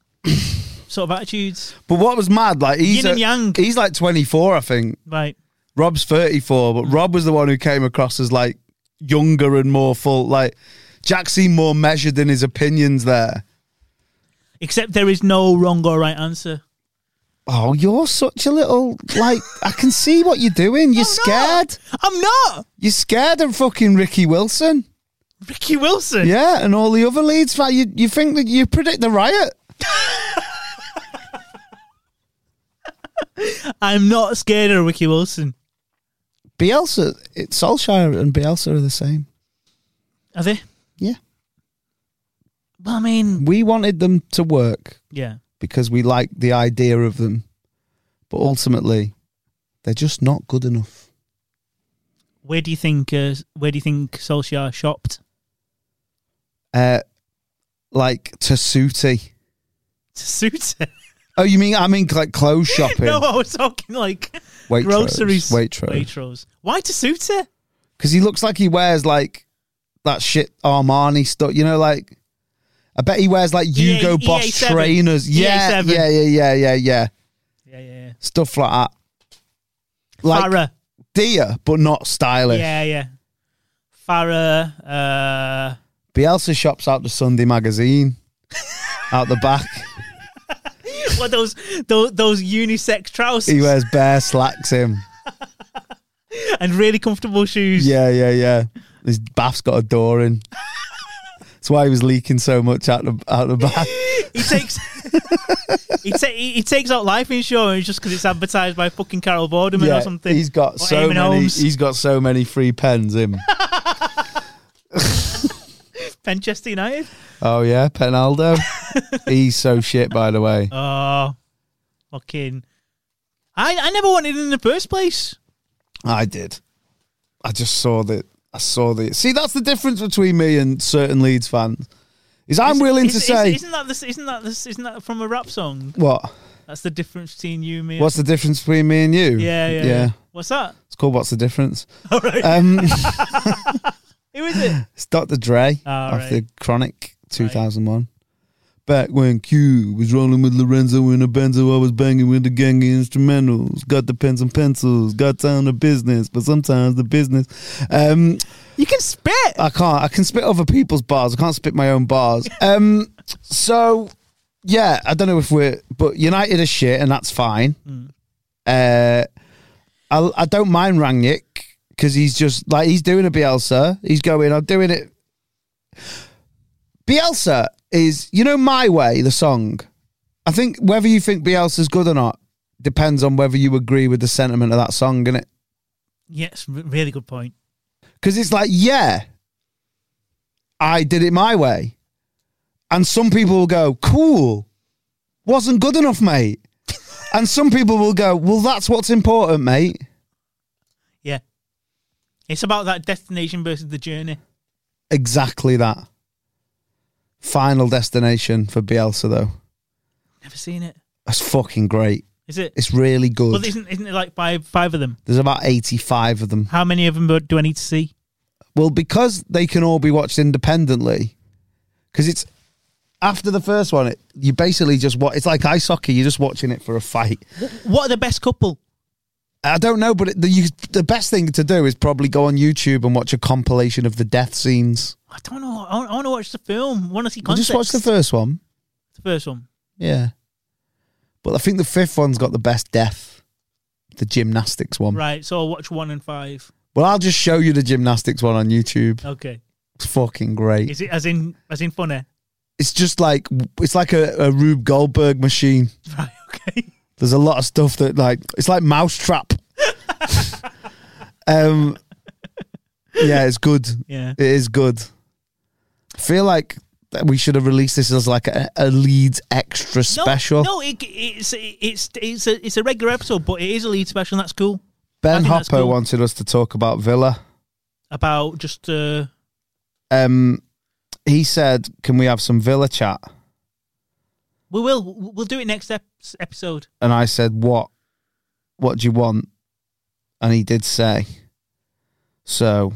sort of attitudes. But what was mad, like he's Yin and a- yang. he's like 24, I think. Right. Rob's 34, but Rob was the one who came across as like younger and more full. Like Jack seemed more measured in his opinions there. Except there is no wrong or right answer. Oh, you're such a little like I can see what you're doing. You're I'm not. scared. I'm not You're scared of fucking Ricky Wilson. Ricky Wilson. Yeah, and all the other leads. fa- You you think that you predict the riot? I'm not scared of Ricky Wilson. Bielsa, it's Solskjaer and Bielsa are the same. Are they? Yeah, Well, I mean, we wanted them to work yeah. because we liked the idea of them, but ultimately, they're just not good enough. Where do you think? Uh, where do you think Solskjaer shopped? Uh, like Tasuti. To suit. Oh, you mean I mean like clothes shopping? no, I was talking like Waitrose, groceries. Waitrose. Waitrose. Why to suit it? because he looks like he wears like that shit Armani stuff. You know, like I bet he wears like EA Hugo Boss EA7. trainers. Yeah, EA7. yeah, yeah, yeah, yeah, yeah. Yeah, yeah. Stuff like that. Like Farah. deer, but not stylish. Yeah, yeah. Farah. Uh, Bielsa shops out the Sunday magazine out the back. what those those those unisex trousers He wears bare slacks. Him. and really comfortable shoes. Yeah, yeah, yeah. His bath's got a door in. That's why he was leaking so much out the out the bath. He takes he, ta- he, takes out life insurance just because it's advertised by fucking Carol Vorderman or something. He's got so Eamon many. Holmes. He's got so many free pens. Him. Manchester United. Oh yeah, Penaldo. He's so shit, by the way. Oh, fucking! I I never wanted it in the first place. I did. I just saw that. I saw the. See, that's the difference between me and certain Leeds fans. Is I'm willing to say isn't that this? Isn't that this? Isn't that from a rap song? what? That's the difference between you and me. What's the difference between me and you? yeah, yeah, yeah. yeah. What's that? It's called "What's the Difference." All right. Um, Who is it? it's Dr. Dre Oh, off right. the Chronic 2001. Back when Q was rolling with Lorenzo in a Benzo, I was banging with the gang of instrumentals. Got the pens and pencils, got down to business, but sometimes the business. Um, You can spit. I can't. I can spit other people's bars. I can't spit my own bars. Um, so yeah, I don't know if we're, but United are shit, and that's fine. Uh, I I don't mind Rangnick because he's just like he's doing a Bielsa. He's going. I'm doing it. Bielsa is, you know, my way. The song. I think whether you think Bielsa's good or not depends on whether you agree with the sentiment of that song, innit? Yes, really good point. Because it's like, yeah, I did it my way. And some people will go, cool, wasn't good enough, mate. and some people will go, well, that's what's important, mate. It's about that destination versus the journey. Exactly that. Final destination for Bielsa, though. Never seen it. That's fucking great. Is it? It's really good. Well, isn't isn't it like five five of them? There's about 85 of them. How many of them do I need to see? Well, because they can all be watched independently, because it's after the first one, it, you basically just watch. It's like ice hockey. You're just watching it for a fight. What are the best couple? I don't know, but it, the you, the best thing to do is probably go on YouTube and watch a compilation of the death scenes. I don't know. I want, I want to watch the film. I want to see Well, context. just watch the first one. The first one. Yeah, but I think the fifth one's got the best death, the gymnastics one. Right. So I'll watch one and five. Well, I'll just show you the gymnastics one on YouTube. Okay. It's fucking great. Is it as in as in funny? It's just like it's like a, a Rube Goldberg machine. Right. Okay. There's a lot of stuff that like it's like Mousetrap. um, yeah, it's good. Yeah. It is good. I feel like we should have released this as like a, a Leeds extra special. No, no it, it's it's it's a it's a regular episode, but it is a lead special. and That's cool. Ben Hopper cool. wanted us to talk about Villa. About just uh, Um, he said, "Can we have some Villa chat?" We will we'll do it next ep- episode. And I said, "What? What do you want?" And he did say. So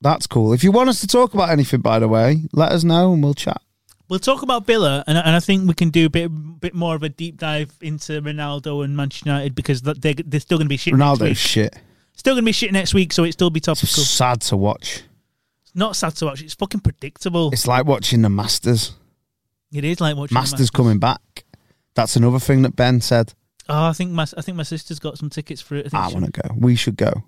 that's cool. If you want us to talk about anything, by the way, let us know and we'll chat. We'll talk about Villa, and, and I think we can do a bit bit more of a deep dive into Ronaldo and Manchester United because they're, they're still going to be shit. Ronaldo's shit. Still going to be shit next week, so it still be topical. It's sad to watch. It's not sad to watch. It's fucking predictable. It's like watching the Masters. It is like watching the Masters coming back. That's another thing that Ben said. Oh, I think my I think my sister's got some tickets for it. I, I want to go. We should go.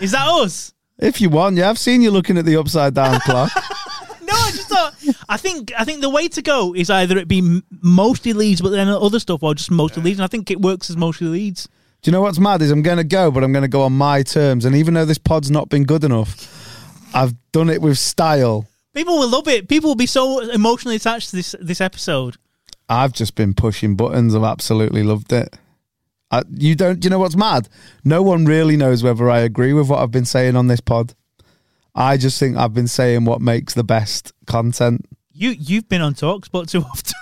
Is that us? If you want, yeah, I've seen you looking at the upside down clock. No, I just thought. I think I think the way to go is either it be mostly leads, but then other stuff, or just mostly leads. And I think it works as mostly leads. Do you know what's mad is I'm going to go, but I'm going to go on my terms. And even though this pod's not been good enough, I've done it with style. People will love it. People will be so emotionally attached to this this episode. I've just been pushing buttons. I've absolutely loved it. I, you don't. Do you know what's mad? No one really knows whether I agree with what I've been saying on this pod. I just think I've been saying what makes the best content. You you've been on talks, but too often.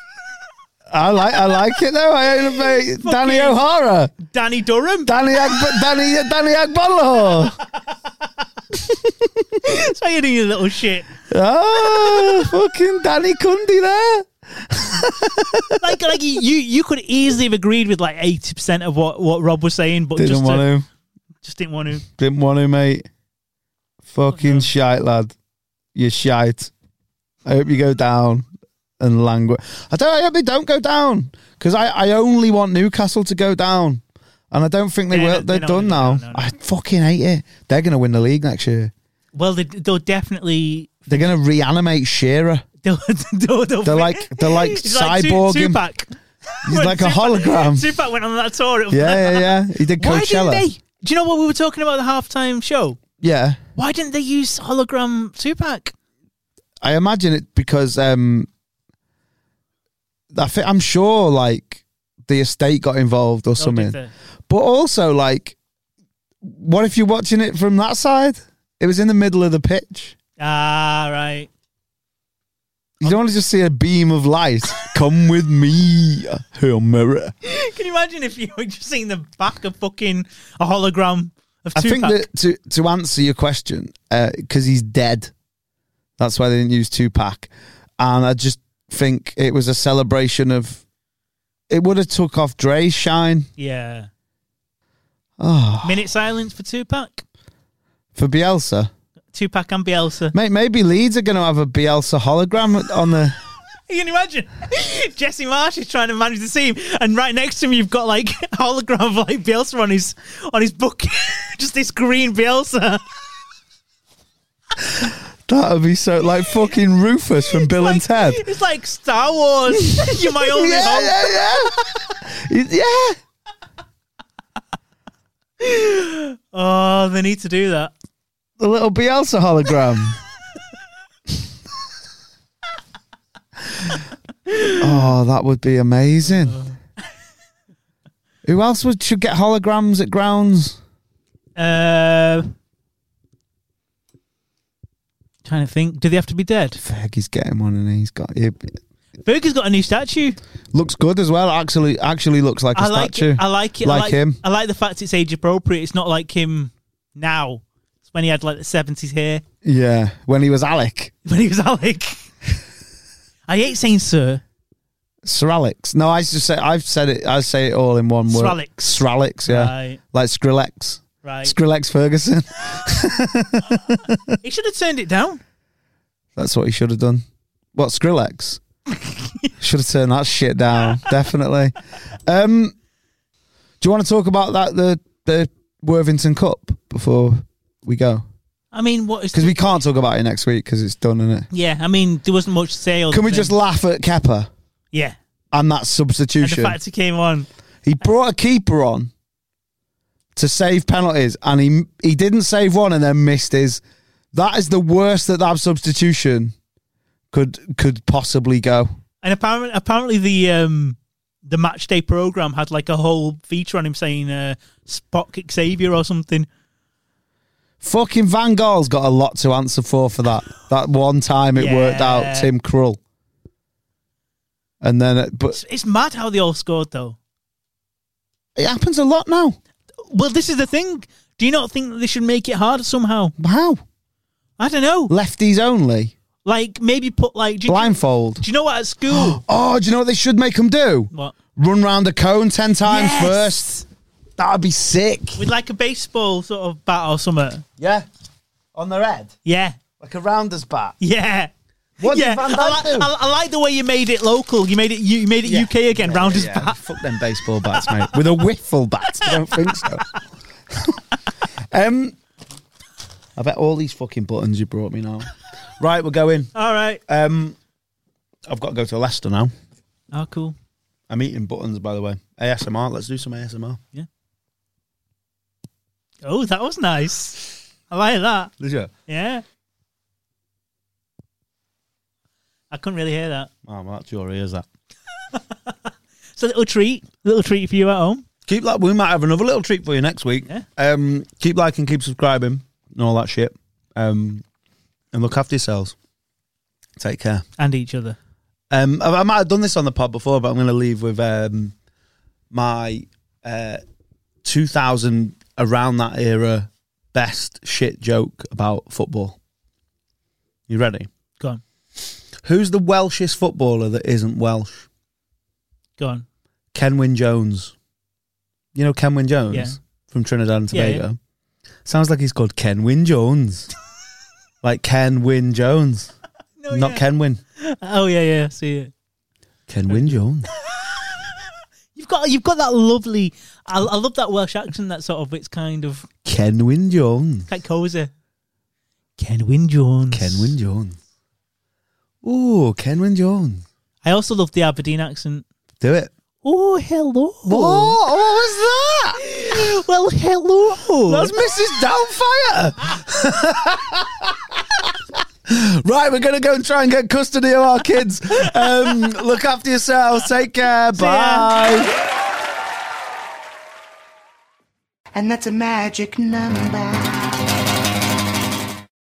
I like. I like it though. I about Danny O'Hara, Danny Durham. Danny Ag- Danny Danny Agbonlahor. Why you're doing your little shit. Oh, fucking Danny Cundy there. Like like you you could easily have agreed with like eighty percent of what what Rob was saying, but Didn't just want to, just didn't want to. Didn't want to, mate. Fucking oh, no. shite, lad. You're shite. I hope you go down and language. I don't. I hope they don't go down because I, I only want Newcastle to go down, and I don't think they They're will. not- They're, they're not done gonna now. no, no. I fucking hate it. They're going to win the league next year. Well, they, they'll definitely. They're going to reanimate Shearer. They'll, they'll, they'll They're like they're like It's like Tu- cyborg. him. Tupac. He's like a hologram. Tupac went on that tour. It was Yeah, yeah, yeah. He did Why Coachella. didn't they? Do you know what we were talking about the halftime show? Yeah. Why didn't they use hologram Tupac? I imagine it because um, I thi- I'm sure like the estate got involved or Oh, something. But also like, what if you're watching it from that side? It was in the middle of the pitch. Ah, right. You don't want to just see a beam of light. Come with me, Hail Mary. Can you imagine if you were just seeing the back of fucking a hologram of I Tupac? think that to to answer your question, because he's dead, that's why they didn't use Tupac, and I just think it was a celebration of. It would have took off Dre's shine. yeah. Oh, Minute silence for Tupac. for Bielsa, Tupac and Bielsa. mate. Maybe Leeds are going to have a Bielsa hologram on the. You can imagine Jesse Marsch is trying to manage the team, and right next to him you've got like a hologram of like Bielsa on his on his book, just this green Bielsa. That would be so like fucking Rufus from Bill and Ted. It's like Star Wars. You're my only Yeah, hope. yeah, yeah. yeah. Oh, they need to do that. The little Bielsa hologram. oh, that would be amazing. Who else would should get holograms at grounds? Uh, trying to think. Do they have to be dead? Fergie's getting one, and he's got. It Fergie's got a new statue. looks good as well. Actually, actually looks like a I like statue. it. I like it. I Like like him. I like the fact it's age appropriate. It's not like him now. It's when he had like the seventies hair. yeah, when he was Alec. When he was Alec. I hate saying sir. Sir Alex. No, I just say I've said it. I say it all in one word. Sir Alex. Sir Alex, yeah, Right, like Skrillex. Right. Skrillex Ferguson. he should have turned it down. That's what he should have done. What Skrillex? should have turned that shit down. Definitely. Um, do you want to talk about that the the Worthington Cup before we go? I mean, what is? Because we can't talk about it next week because it's done, isn't it? yeah, I mean, there wasn't much to say. Can we just laugh at Kepa Yeah, and that and the substitution? fact he came on. He brought a keeper on to save penalties, and he he didn't save one and then missed his. That is the worst that that substitution could could possibly go. And apparently, apparently the um the match day program had like a whole feature on him saying uh, "spot kick Xavier" or something. Fucking Van Gaal's got a lot to answer for for that. That one time it worked out, Tim Krul. And then, it, but It's, it's mad how they all scored though. it happens a lot now. Well, this is the thing. Do you not think that they should make it harder somehow? How I don't know. lefties only Like maybe put like do you, blindfold. do you know what at school? Oh, do you know what they should make them do? what Run round a cone ten times Yes! first. That'd be sick. with like a baseball sort of bat or something? Yeah, on their head Yeah, like a rounder's bat. yeah. What yeah, I, do? I, I like the way you made it local. You made it. You, made it Yeah. UK again. round his Yeah, bat. Fuck them baseball bats, mate. With a wiffle bat. I don't think so. um, I bet all these fucking buttons you brought me now. Right, we're going. All right. Um, I've got to go to Leicester now. Oh, cool. I'm eating buttons, by the way. ASMR. Let's do some ASMR. Yeah. Oh, that was nice. I like that. Did you? Yeah. I couldn't really hear that. Oh, well, that's your ears. That. It's a little treat, little treat for you at home. Keep like we might have another little treat for you next week. Yeah. Um, keep liking, keep subscribing, and all that shit. Um, and look after yourselves. Take care. And each other. Um, I, I might have done this on the pod before, but I'm going to leave with um, my uh, 2000 around that era best shit joke about football. You ready? Who's the Welshest footballer that isn't Welsh? Go on. Kenwyn Jones. You know Kenwyn Jones Yeah. from Trinidad and Yeah, Tobago. Sounds like he's called Kenwyn Jones, like Ken Wyn Jones, No, not Kenwyn. Oh yeah, yeah. I See it. Kenwyn Jones. You've got you've got that lovely. I, I love that Welsh accent. That sort of it's kind of Kenwyn Jones. quite cozy. Kenwyn Jones. Kenwyn Jones. Ooh, Kenwyn Jones. I also love the Aberdeen accent. Do it. Oh, hello. What? What was that? Well, hello. That's Mrs. Doubtfire. right, we're going to go and try and get custody of our kids. Um, look after yourselves. Take care. ya. Bye. And that's a magic number.